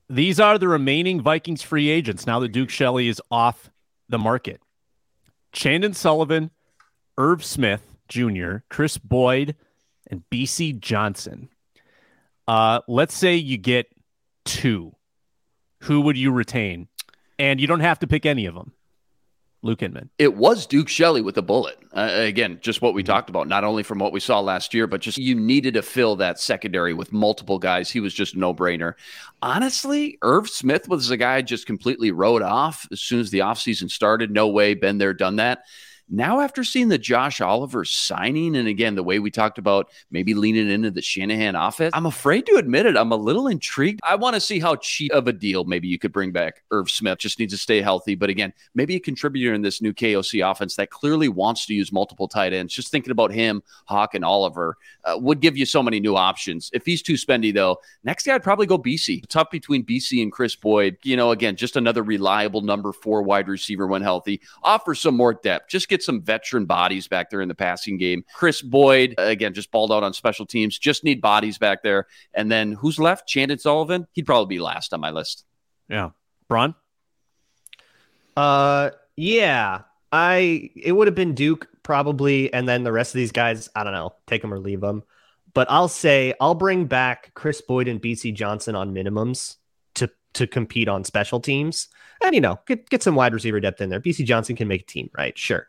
These are the remaining Vikings free agents now that Duke Shelley is off the market. Chandon Sullivan, Irv Smith Jr., Kris Boyd, and Bisi Johnson. Uh, let's say you get two. Who would you retain? And you don't have to pick any of them. Luke Inman. It was Duke Shelley with a bullet. Uh, again, just what we mm-hmm. talked about, not only from what we saw last year, but just you needed to fill that secondary with multiple guys. He was just a no brainer. Honestly, Irv Smith was a guy I just completely wrote off as soon as the offseason started. No way, been there, done that. Now, after seeing the Josh Oliver signing, and again, the way we talked about maybe leaning into the Shanahan offense, I'm afraid to admit it. I'm a little intrigued. I want to see how cheap of a deal maybe you could bring back Irv Smith. Just needs to stay healthy. But again, maybe a contributor in this new KOC offense that clearly wants to use multiple tight ends. Just thinking about him, Hawk, and Oliver uh, would give you so many new options. If he's too spendy, though, next guy I'd probably go Bisi. Tough between Bisi and Kris Boyd. You know, again, just another reliable number four wide receiver when healthy. Offer some more depth. Just get some veteran bodies back there in the passing game. Kris Boyd, again, just balled out on special teams. Just need bodies back there. And then who's left? Chandon Sullivan. He'd probably be last on my list. Yeah. Braun? Uh, yeah. I it would have been Duke probably, and then the rest of these guys, I don't know, take them or leave them. But I'll say I'll bring back Kris Boyd and Bisi Johnson on minimums to to compete on special teams, and you know get get some wide receiver depth in there. Bisi Johnson can make a team, right? Sure.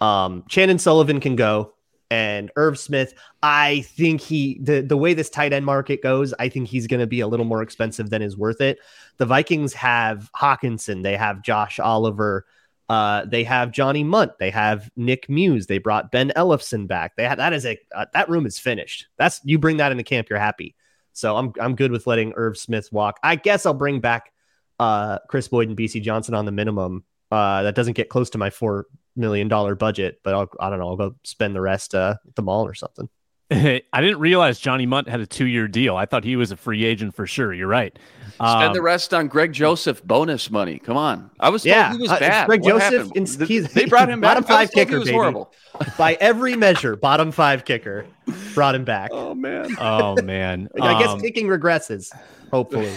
Um, Chandon Sullivan can go, and Irv Smith. I think he the the way this tight end market goes, I think he's going to be a little more expensive than is worth it. The Vikings have Hockenson, they have Josh Oliver, uh, they have Johnny Mundt, they have Nick Muse, they brought Ben Ellefson back. They have that is a uh, that room is finished. That's you bring that into camp, you're happy. So I'm I'm good with letting Irv Smith walk. I guess I'll bring back uh Kris Boyd and Bisi Johnson on the minimum. Uh, that doesn't get close to my four million dollar budget, but I'll, I don't know. I'll go spend the rest uh, at the mall or something. I didn't realize Johnny Mundt had a two year deal. I thought he was a free agent for sure. You're right. Um, Spend the rest on Greg Joseph bonus money. Come on. I was told yeah, he was uh, bad. Greg what Joseph, he's, they brought him back. bottom back. five kicker, baby. Horrible. By every measure, bottom five kicker brought him back. Oh man. Oh man. I guess um, kicking regresses. Hopefully.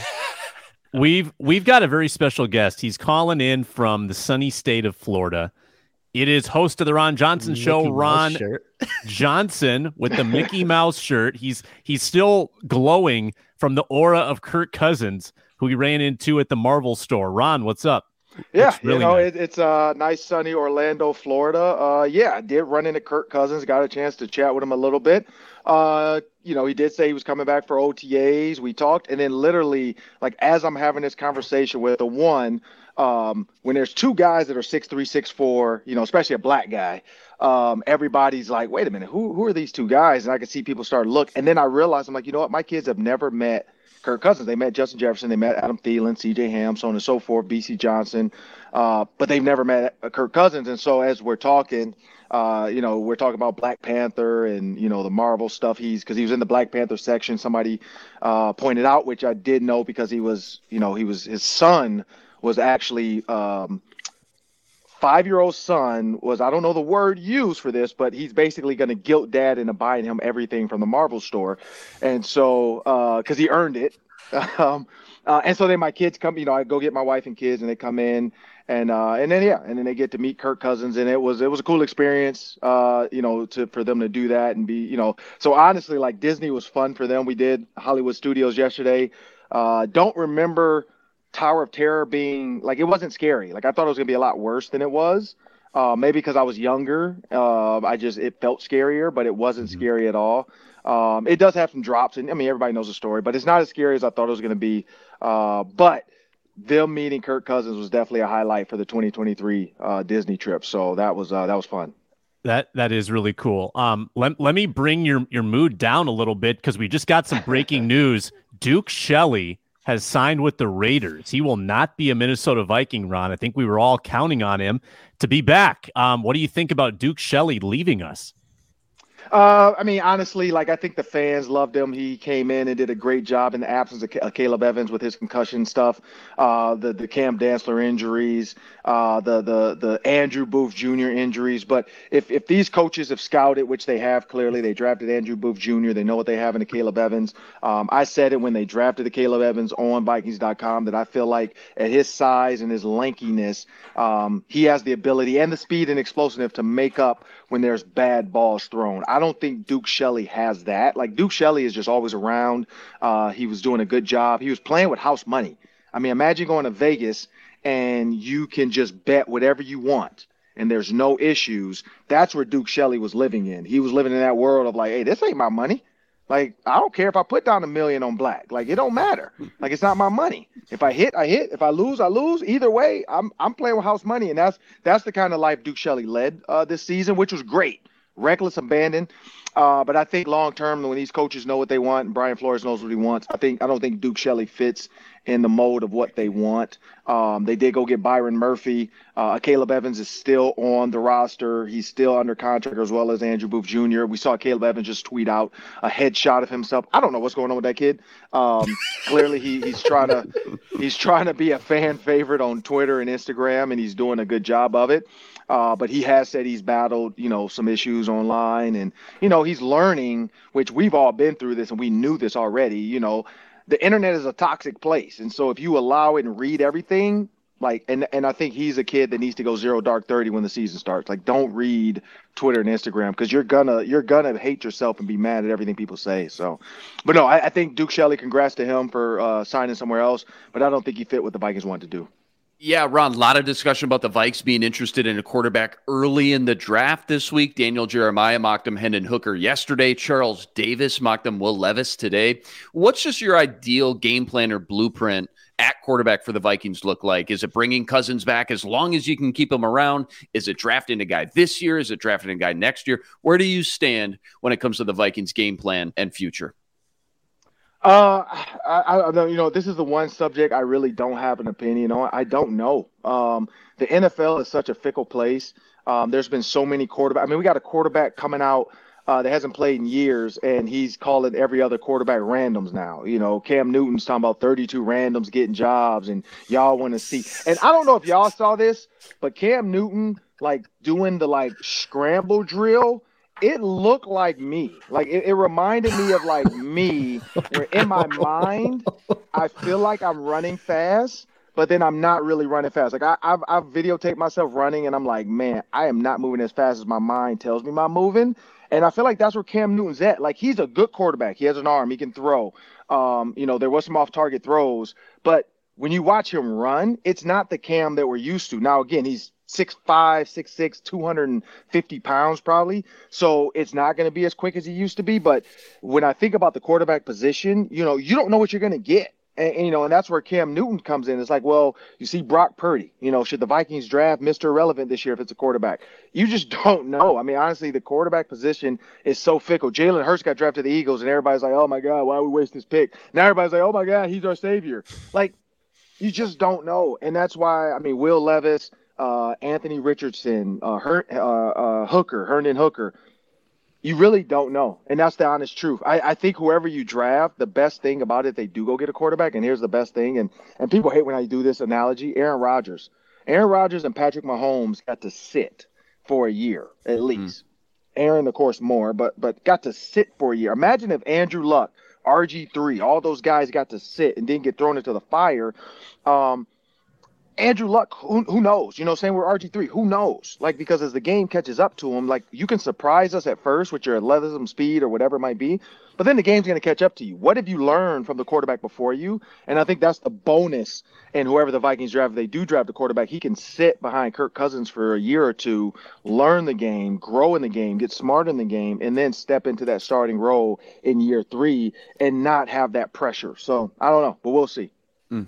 we've we've got a very special guest. He's calling in from the sunny state of Florida. It is host of the Ron Johnson Mickey Show, Mouse Ron. Johnson with the Mickey Mouse shirt. He's he's still glowing from the aura of Kirk Cousins, who he ran into at the Marvel store. Ron, what's up? Yeah, really you know, nice. it, it's uh, nice, sunny Orlando, Florida. Uh, yeah, I did run into Kirk Cousins, got a chance to chat with him a little bit. Uh, you know, he did say he was coming back for OTAs. We talked, and then literally, like as I'm having this conversation with the one, um, when there's two guys that are six three, six four, you know, especially a black guy, um, everybody's like, wait a minute, who who are these two guys? And I could see people start look, and then I realized I'm like, you know what, my kids have never met Kirk Cousins. They met Justin Jefferson, they met Adam Thielen, C.J. Ham, so on and so forth, Bisi Johnson, uh, but they've never met uh, Kirk Cousins. And so as we're talking, uh, you know, we're talking about Black Panther and you know the Marvel stuff. He's because he was in the Black Panther section. Somebody uh, pointed out, which I did know because he was, you know, he was his son was actually. Um, five-year-old son was I don't know the word used for this, but he's basically going to guilt dad into buying him everything from the Marvel store, and so because he earned it, um, uh, and so then my kids come, you know, I go get my wife and kids, and they come in, and uh, and then yeah, and then they get to meet Kirk Cousins, and it was it was a cool experience, uh, you know, to for them to do that and be, you know, so honestly, like Disney was fun for them. We did Hollywood Studios yesterday. Uh, don't remember Tower of Terror being like it wasn't scary. Like I thought it was gonna be a lot worse than it was. Uh, maybe because I was younger, uh, I just it felt scarier, but it wasn't scary at all. Um, it does have some drops, and I mean everybody knows the story, but it's not as scary as I thought it was gonna be. Uh, but them meeting Kirk Cousins was definitely a highlight for the 2023 uh, Disney trip. So that was uh, that was fun. That that is really cool. Um, let, let me bring your your mood down a little bit because we just got some breaking news. Duke Shelley has signed with the Raiders. He will not be a Minnesota Viking, Ron. I think we were all counting on him to be back. Um, what do you think about Duke Shelley leaving us? Uh, I mean, honestly, like I think the fans loved him. He came in and did a great job in the absence of uh, Caleb Evans with his concussion stuff, uh, the the Cam Dantzler injuries, uh, the the the Andrew Booth Jr. injuries. But if if these coaches have scouted, which they have clearly, they drafted Andrew Booth Jr. They know what they have in the Caleb Evans. Um, I said it when they drafted the Caleb Evans on Vikings.com that I feel like at his size and his lankiness, um, he has the ability and the speed and explosiveness to make up when there's bad balls thrown. I don't think Duke Shelley has that. Like Duke Shelley is just always around. Uh, he was doing a good job. He was playing with house money. I mean, imagine going to Vegas and you can just bet whatever you want and there's no issues. That's where Duke Shelley was living in. He was living in that world of like, hey, this ain't my money. Like, I don't care if I put down a million on black. Like, it don't matter. Like, it's not my money. If I hit, I hit. If I lose, I lose. Either way, I'm I'm playing with house money, and that's that's the kind of life Duke Shelley led uh, this season, which was great. Reckless abandon. Uh, but I think long term, when these coaches know what they want, and Brian Flores knows what he wants, I think I don't think Duke Shelley fits in the mold of what they want. Um, they did go get Byron Murphy. Uh, Caleb Evans is still on the roster. He's still under contract as well as Andrew Booth Jr. We saw Caleb Evans just tweet out a headshot of himself. I don't know what's going on with that kid. Um, clearly, he, he's trying to he's trying to be a fan favorite on Twitter and Instagram, and he's doing a good job of it. Uh, but he has said he's battled, you know, some issues online, and you know he's learning, which we've all been through this, and we knew this already. You know, the internet is a toxic place, and so if you allow it and read everything, like, and and I think he's a kid that needs to go zero dark thirty when the season starts. Like, don't read Twitter and Instagram because you're gonna you're gonna hate yourself and be mad at everything people say. So, but no, I, I think Duke Shelley, congrats to him for uh, signing somewhere else, but I don't think he fit what the Vikings wanted to do. Yeah, Ron, a lot of discussion about the Vikes being interested in a quarterback early in the draft this week. Daniel Jeremiah mocked him Hendon Hooker yesterday. Charles Davis mocked him Will Levis today. What's just your ideal game plan or blueprint at quarterback for the Vikings look like? Is it bringing Cousins back as long as you can keep him around? Is it drafting a guy this year? Is it drafting a guy next year? Where do you stand when it comes to the Vikings game plan and future? Uh, I, I, you know, this is the one subject I really don't have an opinion on. I don't know. Um, the NFL is such a fickle place. Um, there's been so many quarterback. I mean, we got a quarterback coming out uh, that hasn't played in years, and he's calling every other quarterback randoms now. You know, Cam Newton's talking about 32 randoms getting jobs, and y'all want to see. And I don't know if y'all saw this, but Cam Newton like doing the like scramble drill it looked like me. Like it, it reminded me of like me, where in my mind, I feel like I'm running fast, but then I'm not really running fast. Like I, I've, I've videotaped myself running, and I'm like, man, I am not moving as fast as my mind tells me I'm moving. And I feel like that's where Cam Newton's at. Like he's a good quarterback. He has an arm. He can throw. Um, you know, there was some off-target throws, but when you watch him run, it's not the Cam that we're used to. Now, again, he's six five, six six, 250 pounds probably. So it's not going to be as quick as he used to be. But when I think about the quarterback position, you know, you don't know what you're going to get. And, and, you know, and that's where Cam Newton comes in. It's like, well, you see Brock Purdy. You know, should the Vikings draft Mr. Irrelevant this year if it's a quarterback? You just don't know. I mean, honestly, the quarterback position is so fickle. Jalen Hurts got drafted to the Eagles, and everybody's like, oh my God, why are we waste this pick? Now everybody's like, oh my God, he's our savior. Like, you just don't know. And that's why, I mean, Will Levis, uh, Anthony Richardson, uh, Her- uh, uh, Hooker, Herndon Hooker, you really don't know. And that's the honest truth. I, I, think whoever you draft, the best thing about it, they do go get a quarterback. And here's the best thing. And, and people hate when I do this analogy Aaron Rodgers. Aaron Rodgers and Patrick Mahomes got to sit for a year at mm-hmm. least. Mm. Aaron, of course, more, but but got to sit for a year. Imagine if Andrew Luck, RG3, all those guys got to sit and didn't get thrown into the fire. Um, Andrew Luck, who, who knows? You know, same with RG3, who knows? Like, because as the game catches up to him, like, you can surprise us at first with your athleticism, speed, or whatever it might be, but then the game's going to catch up to you. What have you learned from the quarterback before you? And I think that's the bonus. And whoever the Vikings draft, they do draft a quarterback, he can sit behind Kirk Cousins for a year or two, learn the game, grow in the game, get smart in the game, and then step into that starting role in year three and not have that pressure. So I don't know, but we'll see. Mm.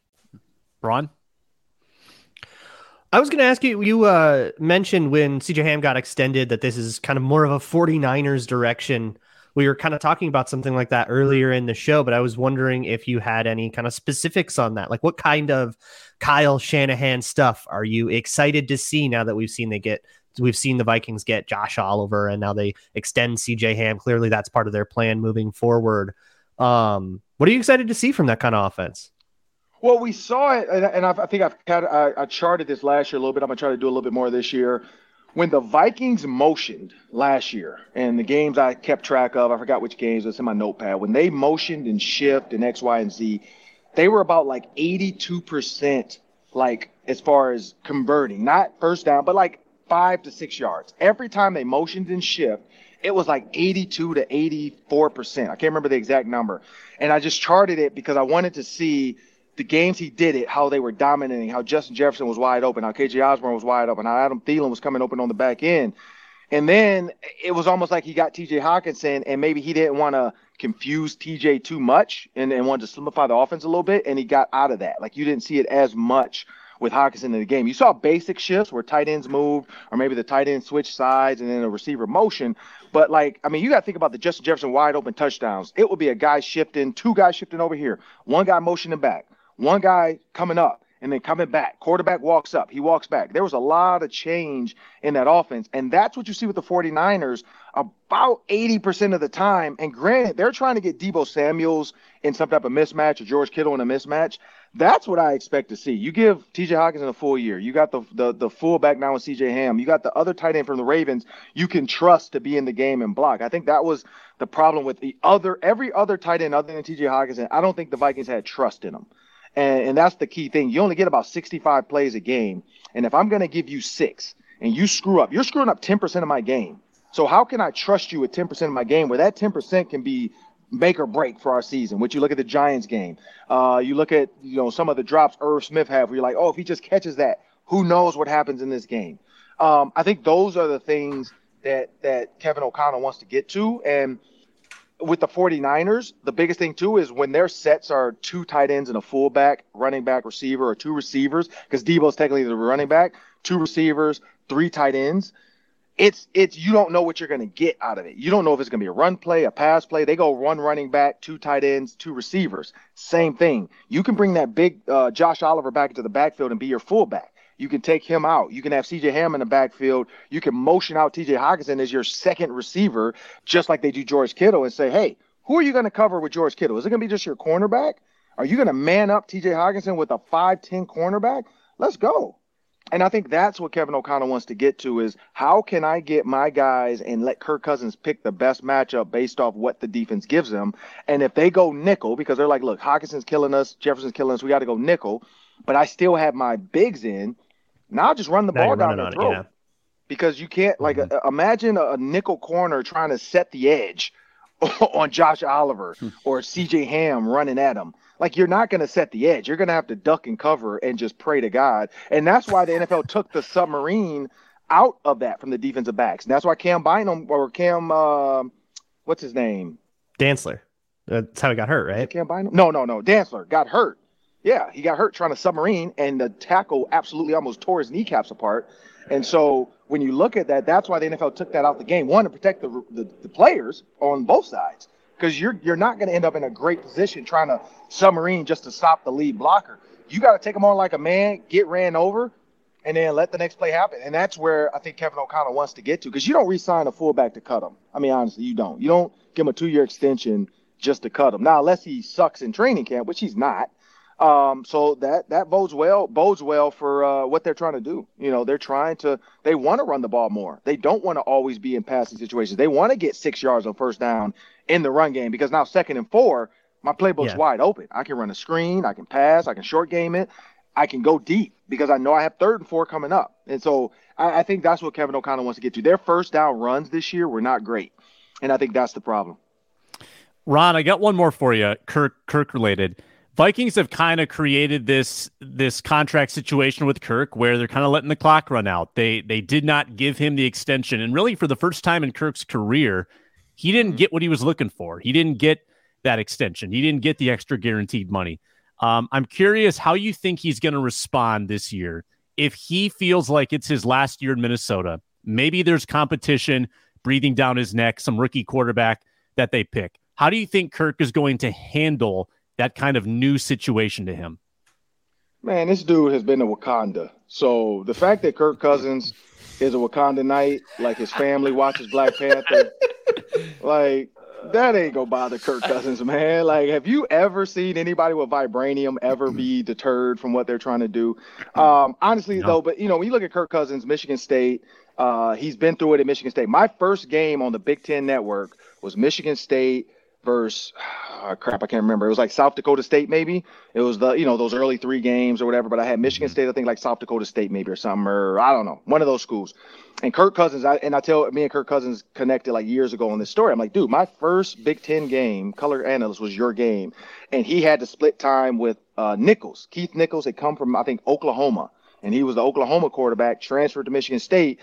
Ron? I was going to ask you, you uh, mentioned when CJ Ham got extended that this is kind of more of a 49ers direction. We were kind of talking about something like that earlier in the show, but I was wondering if you had any kind of specifics on that. Like, what kind of Kyle Shanahan stuff are you excited to see now that we've seen they get we've seen the Vikings get Josh Oliver and now they extend CJ Ham. Clearly, that's part of their plan moving forward. Um, what are you excited to see from that kind of offense? Well, we saw it, and, and I think I've had I, I charted this last year a little bit. I'm gonna try to do a little bit more this year. When the Vikings motioned last year, and the games I kept track of, I forgot which games was in my notepad. When they motioned and shift and X, Y, and Z, they were about like 82 percent, like as far as converting, not first down, but like five to six yards. Every time they motioned and shift, it was like 82 to 84 percent. I can't remember the exact number, and I just charted it because I wanted to see the games he did it, how they were dominating, how Justin Jefferson was wide open, how KJ Osborn was wide open, how Adam Thielen was coming open on the back end. And then it was almost like he got TJ Hockenson, and maybe he didn't want to confuse TJ too much and, and wanted to simplify the offense a little bit, and he got out of that. Like you didn't see it as much with Hockenson in the game. You saw basic shifts where tight ends moved, or maybe the tight end switched sides and then a receiver motion. But like, I mean, you got to think about the Justin Jefferson wide open touchdowns. It would be a guy shifting, two guys shifting over here, one guy motioning back, one guy coming up and then coming back. Quarterback walks up, he walks back. There was a lot of change in that offense. And that's what you see with the 49ers about 80% of the time. And granted, they're trying to get Deebo Samuels in some type of mismatch or George Kittle in a mismatch. That's what I expect to see. You give TJ Hockenson a full year. You got the the, the fullback now with CJ Ham. You got the other tight end from the Ravens you can trust to be in the game and block. I think that was the problem with the other every other tight end other than TJ Hockenson. I don't think the Vikings had trust in them. And, and that's the key thing. You only get about 65 plays a game. And if I'm going to give you six and you screw up, you're screwing up 10% of my game. So how can I trust you with 10% of my game where that 10% can be make or break for our season? Which you look at the Giants game, uh, you look at you know some of the drops Irv Smith have, where you're like, oh, if he just catches that, who knows what happens in this game? Um, I think those are the things that that Kevin O'Connell wants to get to, and with the 49ers, the biggest thing too is when their sets are two tight ends and a fullback, running back, receiver, or two receivers, because Deebo's technically the running back, two receivers, three tight ends. it's it's you don't know what you're going to get out of it. You don't know if it's going to be a run play, a pass play. They go one running back, two tight ends, two receivers. Same thing. You can bring that big uh, Josh Oliver back into the backfield and be your fullback. You can take him out. You can have CJ Ham in the backfield. You can motion out TJ Hockenson as your second receiver, just like they do George Kittle, and say, hey, who are you going to cover with George Kittle? Is it going to be just your cornerback? Are you going to man up TJ Hockenson with a 5'10 cornerback? Let's go and I think that's what Kevin O'Connell wants to get to is how can I get my guys and let Kirk Cousins pick the best matchup based off what the defense gives them. And if they go nickel, because they're like, look, Hockenson's killing us, Jefferson's killing us, we got to go nickel, but I still have my bigs in. Now just run the now ball down their throat. Yeah. Because you can't like mm-hmm. uh, imagine a, a nickel corner trying to set the edge on Josh Oliver hmm. or CJ Ham running at him. Like you're not going to set the edge. You're going to have to duck and cover and just pray to God. And that's why the NFL took the submarine out of that from the defensive backs. And that's why Cam Bynum or Cam, uh, what's his name? Dantzler. That's how he got hurt, right? Cam Bynum? No, no, no. Dantzler got hurt. Yeah, he got hurt trying to submarine, and the tackle absolutely almost tore his kneecaps apart. And so when you look at that, that's why the NFL took that out the game. One to protect the the, the players on both sides, because you're you're not going to end up in a great position trying to submarine just to stop the lead blocker. You got to take them on like a man, get ran over, and then let the next play happen. And that's where I think Kevin O'Connell wants to get to because you don't re-sign a fullback to cut him. I mean, honestly, you don't. You don't give him a two-year extension just to cut him. Now, unless he sucks in training camp, which he's not. Um, so that that bodes well bodes well for uh, what they're trying to do. You know, they're trying to they want to run the ball more. They don't want to always be in passing situations. They want to get six yards on first down in the run game because now second and four, my playbook's yeah. wide open. I can run a screen, I can pass, I can short game it, I can go deep because I know I have third and four coming up. And so I, I think that's what Kevin O'Connell wants to get to. Their first down runs this year were not great, and I think that's the problem. Ron, I got one more for you, Kirk Kirk related. Vikings have kind of created this this contract situation with Kirk where they're kind of letting the clock run out. They they did not give him the extension and really for the first time in Kirk's career, he didn't get what he was looking for. He didn't get that extension. He didn't get the extra guaranteed money. Um, I'm curious how you think he's going to respond this year if he feels like it's his last year in Minnesota. Maybe there's competition breathing down his neck, some rookie quarterback that they pick. How do you think Kirk is going to handle that kind of new situation to him? Man, this dude has been to Wakanda. So the fact that Kirk Cousins is a Wakanda Knight, like his family watches Black Panther, like that ain't gonna bother Kirk Cousins, man. Like, have you ever seen anybody with vibranium ever be deterred from what they're trying to do? Um, honestly, no. though, but you know, when you look at Kirk Cousins, Michigan State, uh, he's been through it at Michigan State. My first game on the Big Ten Network was Michigan State versus oh, crap, I can't remember. It was like South Dakota State, maybe. It was the you know those early three games or whatever. But I had Michigan mm-hmm. State, I think like South Dakota State, maybe or something, or I don't know, one of those schools. And Kirk Cousins, I, and I tell me and Kirk Cousins connected like years ago on this story. I'm like, dude, my first Big Ten game, color analyst, was your game, and he had to split time with uh, Nichols. Keith Nichols had come from I think Oklahoma, and he was the Oklahoma quarterback, transferred to Michigan State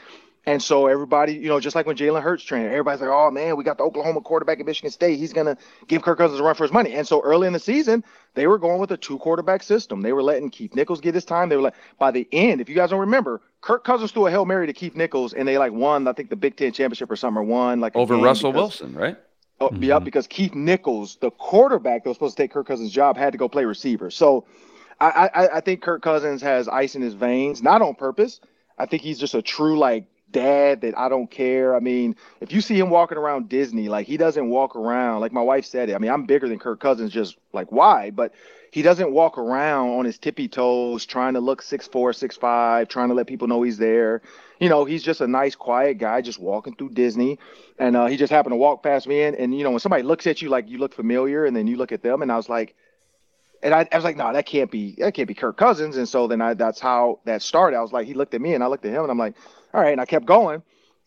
and so everybody, you know, just like when Jalen Hurts trained, everybody's like, "Oh man, we got the Oklahoma quarterback at Michigan State. He's gonna give Kirk Cousins a run for his money." And so early in the season, they were going with a two quarterback system. They were letting Keith Nichols get his time. They were like, by the end, if you guys don't remember, Kirk Cousins threw a hail mary to Keith Nichols, and they like won, I think, the Big Ten championship or something, or won like over Russell because, Wilson, right? Oh, mm-hmm. yeah, because Keith Nichols, the quarterback that was supposed to take Kirk Cousins' job, had to go play receiver. So I, I, I think Kirk Cousins has ice in his veins, not on purpose. I think he's just a true like dad that I don't care. I mean, if you see him walking around Disney, like he doesn't walk around like my wife said it. I mean, I'm bigger than Kirk Cousins, just like why? But he doesn't walk around on his tippy toes trying to look six four, six five, trying to let people know he's there. You know, he's just a nice, quiet guy just walking through Disney. And uh, he just happened to walk past me. And, and, you know, when somebody looks at you like you look familiar and then you look at them, and I was like, and I, I was like, no, that can't be, that can't be Kirk Cousins. And so then I, that's how that started. I was like, he looked at me and I looked at him and I'm like, all right. And I kept going.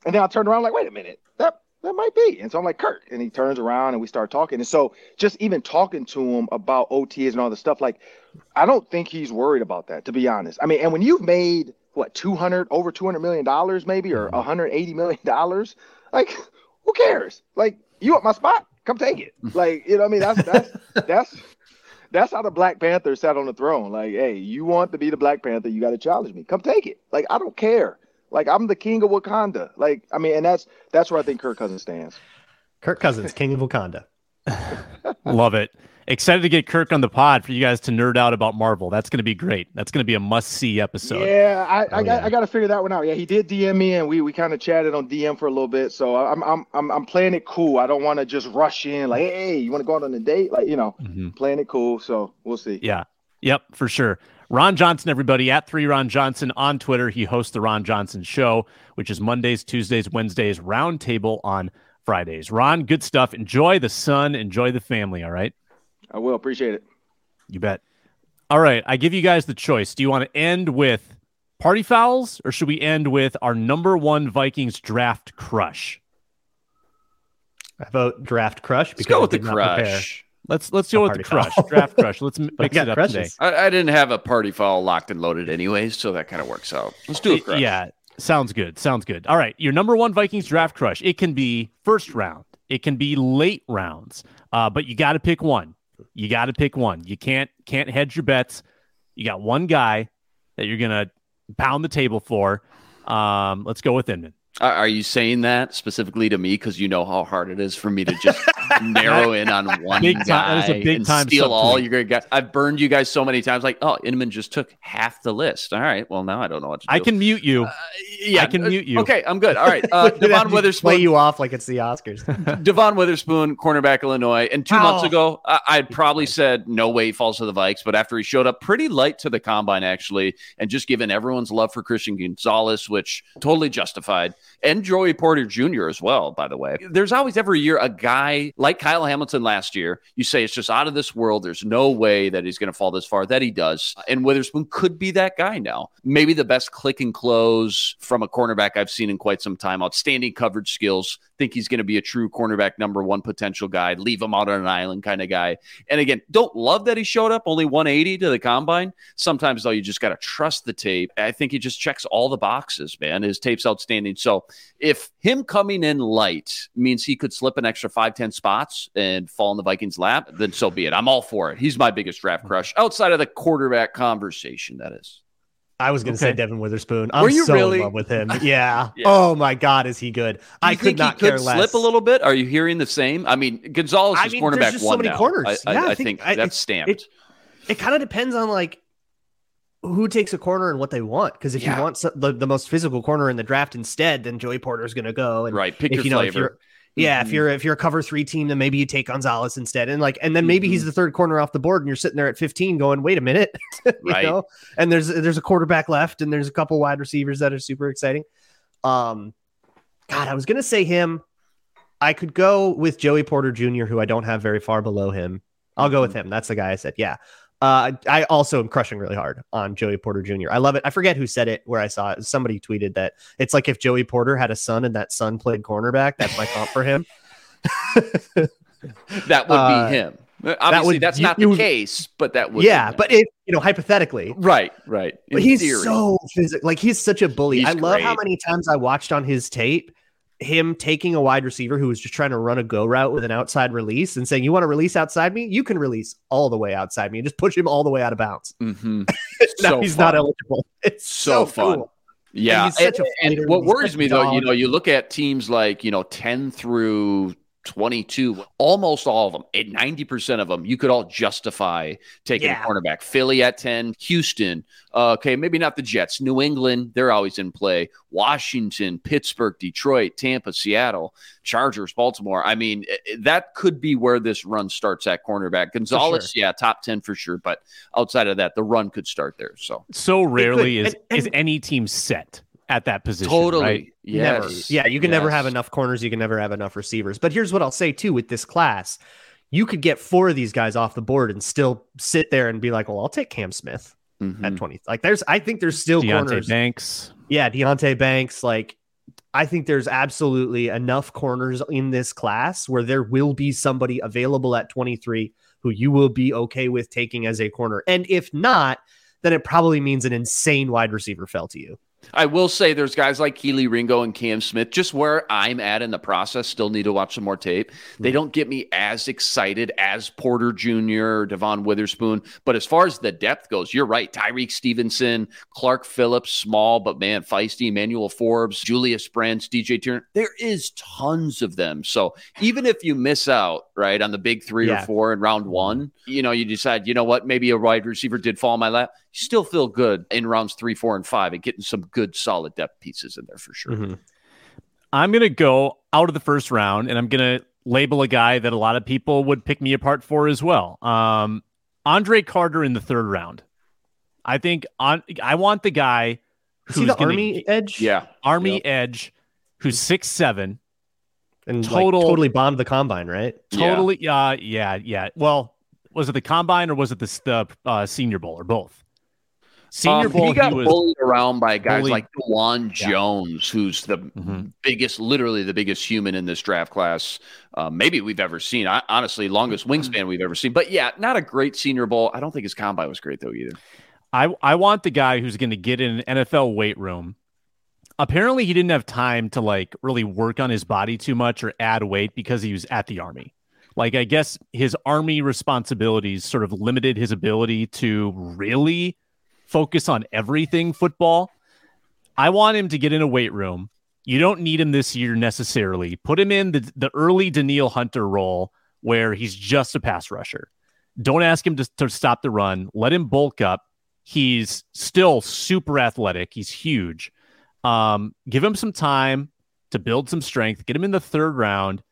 And then I turned around like, wait a minute, that that might be. And so I'm like, Kurt. And he turns around and we start talking. And so just even talking to him about OTs and all the stuff, like, I don't think he's worried about that, to be honest. I mean, and when you've made what 200 over 200 million dollars maybe or mm-hmm. 180 million dollars like who cares like you want my spot come take it like you know what i mean that's that's that's that's how the black panther sat on the throne like hey you want to be the black panther you got to challenge me come take it like i don't care Like I'm the king of Wakanda. Like I mean, and that's that's where I think Kirk Cousins stands. Kirk Cousins, king of Wakanda. Love it. Excited to get Kirk on the pod for you guys to nerd out about Marvel. That's going to be great. That's going to be a must see episode. Yeah, I, I Oh, got yeah. I got to figure that one out. Yeah, he did DM me and we we kind of chatted on DM for a little bit. So I'm I'm I'm I'm playing it cool. I don't want to just rush in like, hey, you want to go out on a date? Like you know, Mhm. playing it cool. So we'll see. Yeah. Yep, for sure. Ron Johnson, everybody, at three Ron Johnson on Twitter. He hosts the Ron Johnson Show, which is Mondays, Tuesdays, Wednesdays, roundtable on Fridays. Ron, good stuff. Enjoy the sun, enjoy the family. All right. I will appreciate it. You bet. All right. I give you guys the choice. Do you want to end with party fouls or should we end with our number one Vikings draft crush? I vote draft crush Let's because go with the did prepare. crush. Let's let's go with the crush. foul. draft crush. Let's m- I mix it up crushes. today. I, I didn't have a party foul locked and loaded anyways, so that kind of works out. Let's do a crush. Yeah, sounds good. Sounds good. All right, your number one Vikings draft crush. It can be first round. It can be late rounds. Uh, but you got to pick one. You got to pick one. You can't can't hedge your bets. You got one guy that you're gonna pound the table for. Um, let's go with Inman. Are, are you saying that specifically to me because you know how hard it is for me to just narrow in on one Big time- guy that is a big and time steal all your great guys? I've burned you guys so many times. Like, oh, Inman just took half the list. All right, well now I don't know what to do. I can mute you. Uh, yeah, I can uh, mute you. Okay, I'm good. All right, uh, Look at that, Devon Witherspoon. play you off like it's the Oscars. Devon Witherspoon, cornerback Illinois, and two months Oh. ago, I, I'd probably said no way he falls to the Vikes, but after he showed up pretty light to the combine, actually, and just given everyone's love for Christian Gonzalez, which totally justified, and Joey Porter Jr. as well, by the way. There's always every year a guy like Kyle Hamilton last year. You say it's just out of this world. There's no way that he's going to fall this far. That he does, and Witherspoon could be that guy now. Maybe the best click and close from a cornerback I've seen in quite some time. Outstanding coverage skills. Think he's going to be a true cornerback number one potential guy. Leave him out on an island kind of guy. And again, don't love that he showed up only 180 to the combine. Sometimes though, you just got to trust the tape. I think he just checks all the boxes, man. His tape's outstanding. So if him coming in light means he could slip an extra five, 10 spots and fall in the Vikings lap, then so be it. I'm all for it. He's my biggest draft crush outside of the quarterback conversation. That is. I was going to Okay. say Devon Witherspoon. I'm Were you so really? in love with him. Yeah. Yeah. Oh my God, is he good? I You could think not he could care less. slip a little bit. Are you hearing the same? I mean, Gonzalez I is mean, there's cornerback just so one many now. corners. I, I- Yeah, I I think think I- that's it- stamped. it- It kind of depends on like who takes a corner and what they want. Because if Yeah. you want so- the, the most physical corner in the draft instead, then Joey Porter is going to go. And right. Pick if your you know, if flavor. you're yeah, if Mhm. you're if you're a cover three team, then maybe you take Gonzalez instead, and like, and then maybe Mm-hmm. he's the third corner off the board, and you're sitting there at 15, going, "Wait a minute," you Right. know. And there's there's a quarterback left, and there's a couple wide receivers that are super exciting. Um, God, I was gonna say him. I could go with Joey Porter Jr., who I don't have very far below him. I'll go Mm-hmm. with him. That's the guy I said. Yeah. Uh, I also am crushing really hard on Joey Porter Jr. I love it. I forget who said it, where I saw it. Somebody tweeted that it's like if Joey Porter had a son and that son played cornerback. That's my comp for him. that would uh, be him. Obviously, would- that's you- not the you- case, but that would. yeah, but it, you know, hypothetically, right, right. In but he's theory. so physical. Like he's such a bully. He's I love how many times I watched on his tape him taking a wide receiver who was just trying to run a go route with an outside release and saying, "You want to release outside me? You can release all the way outside me and just push him all the way out of bounds." Mm-hmm. now So he's fun. not eligible. It's So so, fun. cool. Yeah, he's such a and, what worries me though, you know, you look at teams like you know ten through 22, almost all of them, at 90% of them, you could all justify taking Yeah. a cornerback. Philly at 10, Houston, uh, okay, maybe not the Jets, New England, they're always in play, Washington, Pittsburgh, Detroit, Tampa, Seattle, Chargers, Baltimore. I mean, eh, eh, that could be where this run starts at cornerback. Gonzalez, yeah, top 10 for sure, but outside of that, the run could start there. So So rarely is and- is any team set at that position. totally. right? Never. Yes. Yeah, you can never have enough corners. You can never have enough receivers. But here's what I'll say too with this class. You could get four of these guys off the board and still sit there and be like, well, I'll take Cam Smith Mhm. at 20. Like there's I think there's still Deonte corners. Banks. Yeah, Deonte Banks. Like I think there's absolutely enough corners in this class where there will be somebody available at 23 who you will be okay with taking as a corner. And if not, then it probably means an insane wide receiver fell to you. I will say there's guys like Kelee Ringo and Cam Smith, just where I'm at in the process, still need to watch some more tape. They mm-hmm. don't get me as excited as Porter Jr. or Devon Witherspoon. But as far as the depth goes, you're right. Tyrique Stevenson, Clark Phillips, small, but man, feisty, Emmanuel Forbes, Julius Brents, DJ Turner. There is tons of them. So even if you miss out, right, on the big three yeah. or four in round one, you know, you decide, you know what, maybe a wide receiver did fall in my lap. You still feel good in rounds three, four, and five and getting some good, solid depth pieces in there for sure. Mm-hmm. I'm going to go out of the first round and I'm going to label a guy that a lot of people would pick me apart for as well. Um, Andre Carter in the third round. I think on I want the guy who's the army edge. Yeah. Army yep. edge who's six seven and total like, totally bombed the combine, right? Totally. Yeah. Uh, yeah. Yeah. Well, was it the combine or was it the, the uh, senior bowl or both? Senior um, Bowl, he got he bullied around by guys bullied. like Dawand yeah. Jones, who's the mm-hmm. biggest, literally the biggest human in this draft class, uh, maybe we've ever seen. I, honestly, longest wingspan we've ever seen. But yeah, not a great Senior Bowl. I don't think his combine was great though either. I I want the guy who's going to get in an NFL weight room. Apparently, he didn't have time to like really work on his body too much or add weight because he was at the army. Like I guess his army responsibilities sort of limited his ability to really focus on everything football. I want him to get in a weight room. You don't need him this year necessarily. Put him in the, the early Danielle Hunter role where he's just a pass rusher. Don't ask him to, to stop the run. Let him bulk up. He's still super athletic. He's huge. Um, give him some time to build some strength. Get him in the third round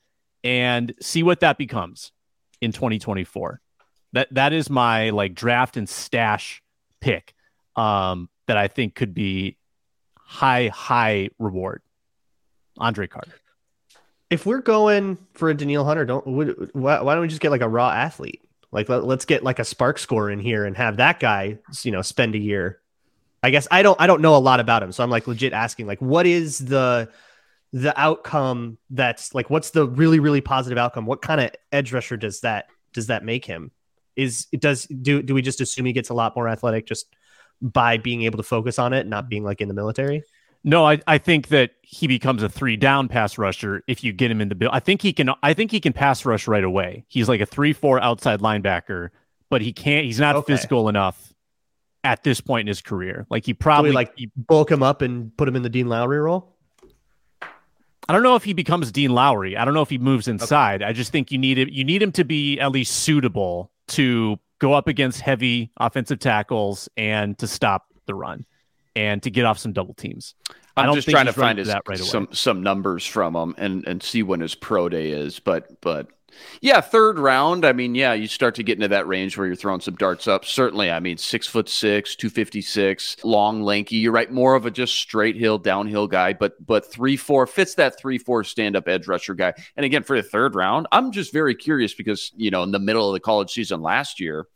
and see what that becomes in 2024. That that is my like draft and stash pick um, that I think could be high, high reward. Andre Carter. If we're going for a Danielle Hunter, don't would, why, why, don't we just get like a raw athlete? Like let, us get like a spark score in here and have that guy, you know, spend a year. I guess I don't I don't know a lot about him, so I'm like legit asking like what is the the outcome that's like what's the really really positive outcome? What kind of edge rusher does that does that make him? Is it does do do we just assume he gets a lot more athletic just by being able to focus on it, not being like in the military? No, I, I think that he becomes a three down pass rusher if you get him in the bill. I think he can I think he can pass rush right away. He's like a three four outside linebacker, but he can't he's not okay. physical enough at this point in his career. Like he probably like he, bulk him up and put him in the Dean Lowry role. I don't know if he becomes Dean Lowry. I don't know if he moves inside. Okay. I just think you need it. You need him to be at least suitable to go up against heavy offensive tackles and to stop the run and to get off some double teams. I'm just trying to find his, right some some numbers from him and and see when his pro day is, but but yeah, third round. I mean, yeah, you start to get into that range where you're throwing some darts up. Certainly, I mean, six foot six, two fifty six, long, lanky. You're right, more of a just straight hill, downhill guy. But but three four fits that three four stand up edge rusher guy. And again, for the third round, I'm just very curious because you know in the middle of the college season last year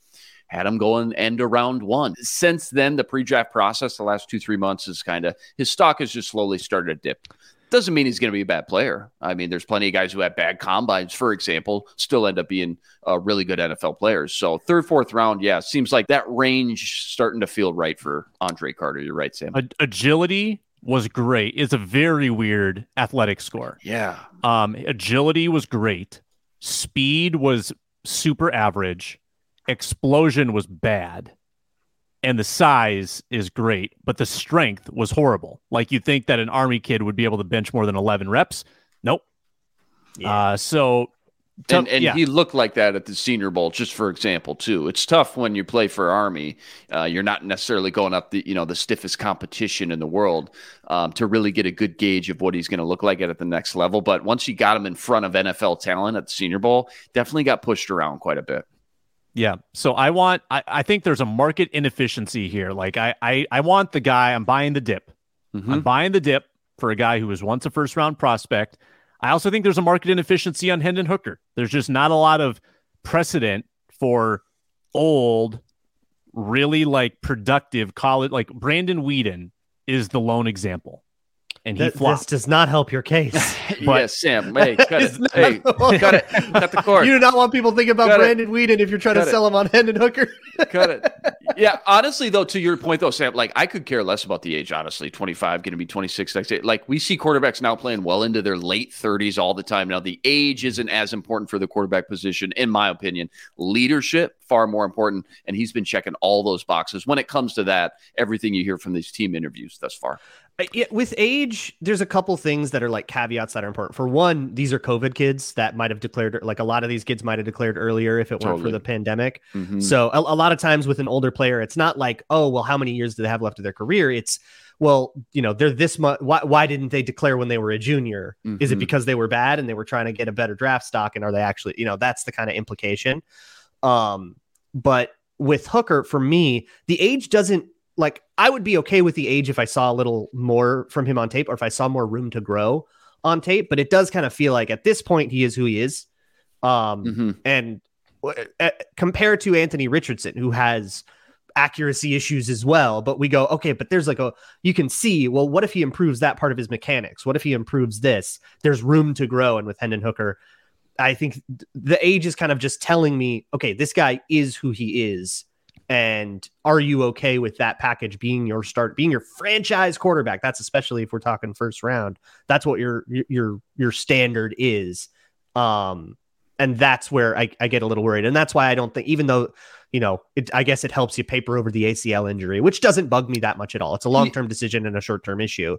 had him going end of round one. Since then, the pre-draft process, the last two, three months is kind of his stock has just slowly started to dip. Doesn't mean he's going to be a bad player. I mean, there's plenty of guys who have bad combines, for example, still end up being uh, really good NFL players. So third, fourth round, yeah, seems like that range starting to feel right for Andre Carter. You're right, Sam. Agility was great. It's a very weird athletic score. Yeah. Um, agility was great. Speed was super average. Explosion was bad and the size is great, but the strength was horrible. Like you think that an army kid would be able to bench more than 11 reps. Nope. Yeah. Uh, so and, and yeah. he looked like that at the Senior Bowl, just for example, too. It's tough when you play for Army. Uh, you're not necessarily going up the you know the stiffest competition in the world um, to really get a good gauge of what he's going to look like at, at the next level. But once you got him in front of NFL talent at the Senior Bowl, definitely got pushed around quite a bit. Yeah. So I want I, I think there's a market inefficiency here. Like I I, I want the guy, I'm buying the dip. Mm-hmm. I'm buying the dip for a guy who was once a first round prospect. I also think there's a market inefficiency on Hendon Hooker. There's just not a lot of precedent for old, really like productive college like Brandon Weeden is the lone example. And he Th- flopped. this does not help your case. But- yes, Sam. Hey, cut it. Not- Hey, cut it. Cut the cord. you do not want people thinking about Cut it. Brandon Weeden if you're trying Cut to it. sell him on Hendon Hooker. Cut it. Yeah, honestly, though, to your point, though, Sam, like I could care less about the age. Honestly, twenty five, going to be twenty six next year. Like we see quarterbacks now playing well into their late thirties all the time. Now the age isn't as important for the quarterback position, in my opinion. Leadership far more important, and he's been checking all those boxes. When it comes to that, everything you hear from these team interviews thus far. Yeah, with age, there's a couple things that are like caveats that are important. For one, these are COVID kids that might have declared, like a lot of these kids might have declared earlier if it weren't for the pandemic. Mhm. So a, a lot of times with an older player, it's not like, oh, well, how many years do they have left of their career? It's, well, you know, they're this much. Why, why didn't they declare when they were a junior? Is it Mhm. because they were bad and they were trying to get a better draft stock? And are they actually, you know, that's the kind of implication. Um, but with Hooker, for me, the age doesn't like I would be okay with the age if I saw a little more from him on tape or if I saw more room to grow on tape, but it does kind of feel like at this point he is who he is. Um Mhm. and uh, compared to Anthony Richardson who has accuracy issues as well, but we go okay, but there's like a you can see, well what if he improves that part of his mechanics? What if he improves this? There's room to grow and with Hendon Hooker I think the age is kind of just telling me, okay, this guy is who he is. And are you okay with that package being your start, being your franchise quarterback? That's especially if we're talking first round. That's what your your your standard is. Um, and that's where I, I get a little worried. And that's why I don't think, even though, you know, it, I guess it helps you paper over the ACL injury, which doesn't bug me that much at all. It's a long term decision and a short term issue.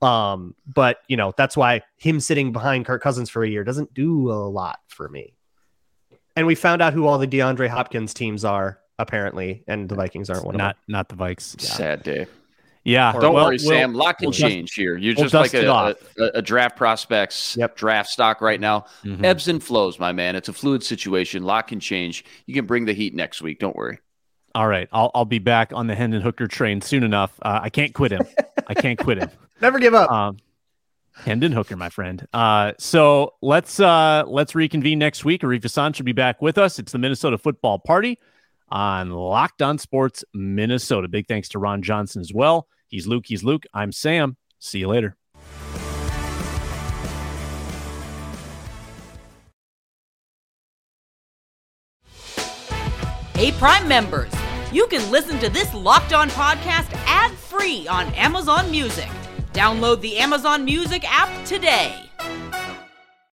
Um, but you know, that's why him sitting behind Kirk Cousins for a year doesn't do a lot for me. And we found out who all the DeAndre Hopkins teams are, apparently, and the Vikings aren't one of them. not not the Vikes. Sad day. Yeah. Don't well, worry, we'll- Sam. Lot can we'll dust- change here. You're we'll just like a, a, a draft prospects Yep. draft stock right now. Mhm. Ebbs and flows, my man. It's a fluid situation. Lot can change. You can bring the heat next week. Don't worry. All right, I'll I'll be back on the Hendon Hooker train soon enough. Uh, I can't quit him. I can't quit him. Never give up. Um, Hendon Hooker, my friend. Uh, so let's uh let's reconvene next week. Arif Hassan should be back with us. It's the Minnesota Football Party on Locked On Sports Minnesota. Big thanks to Ron Johnson as well. He's Luke. He's Luke. I'm Sam. See you later. Hey, Prime members, you can listen to this Locked On podcast ad free on Amazon Music. Download the Amazon Music app today.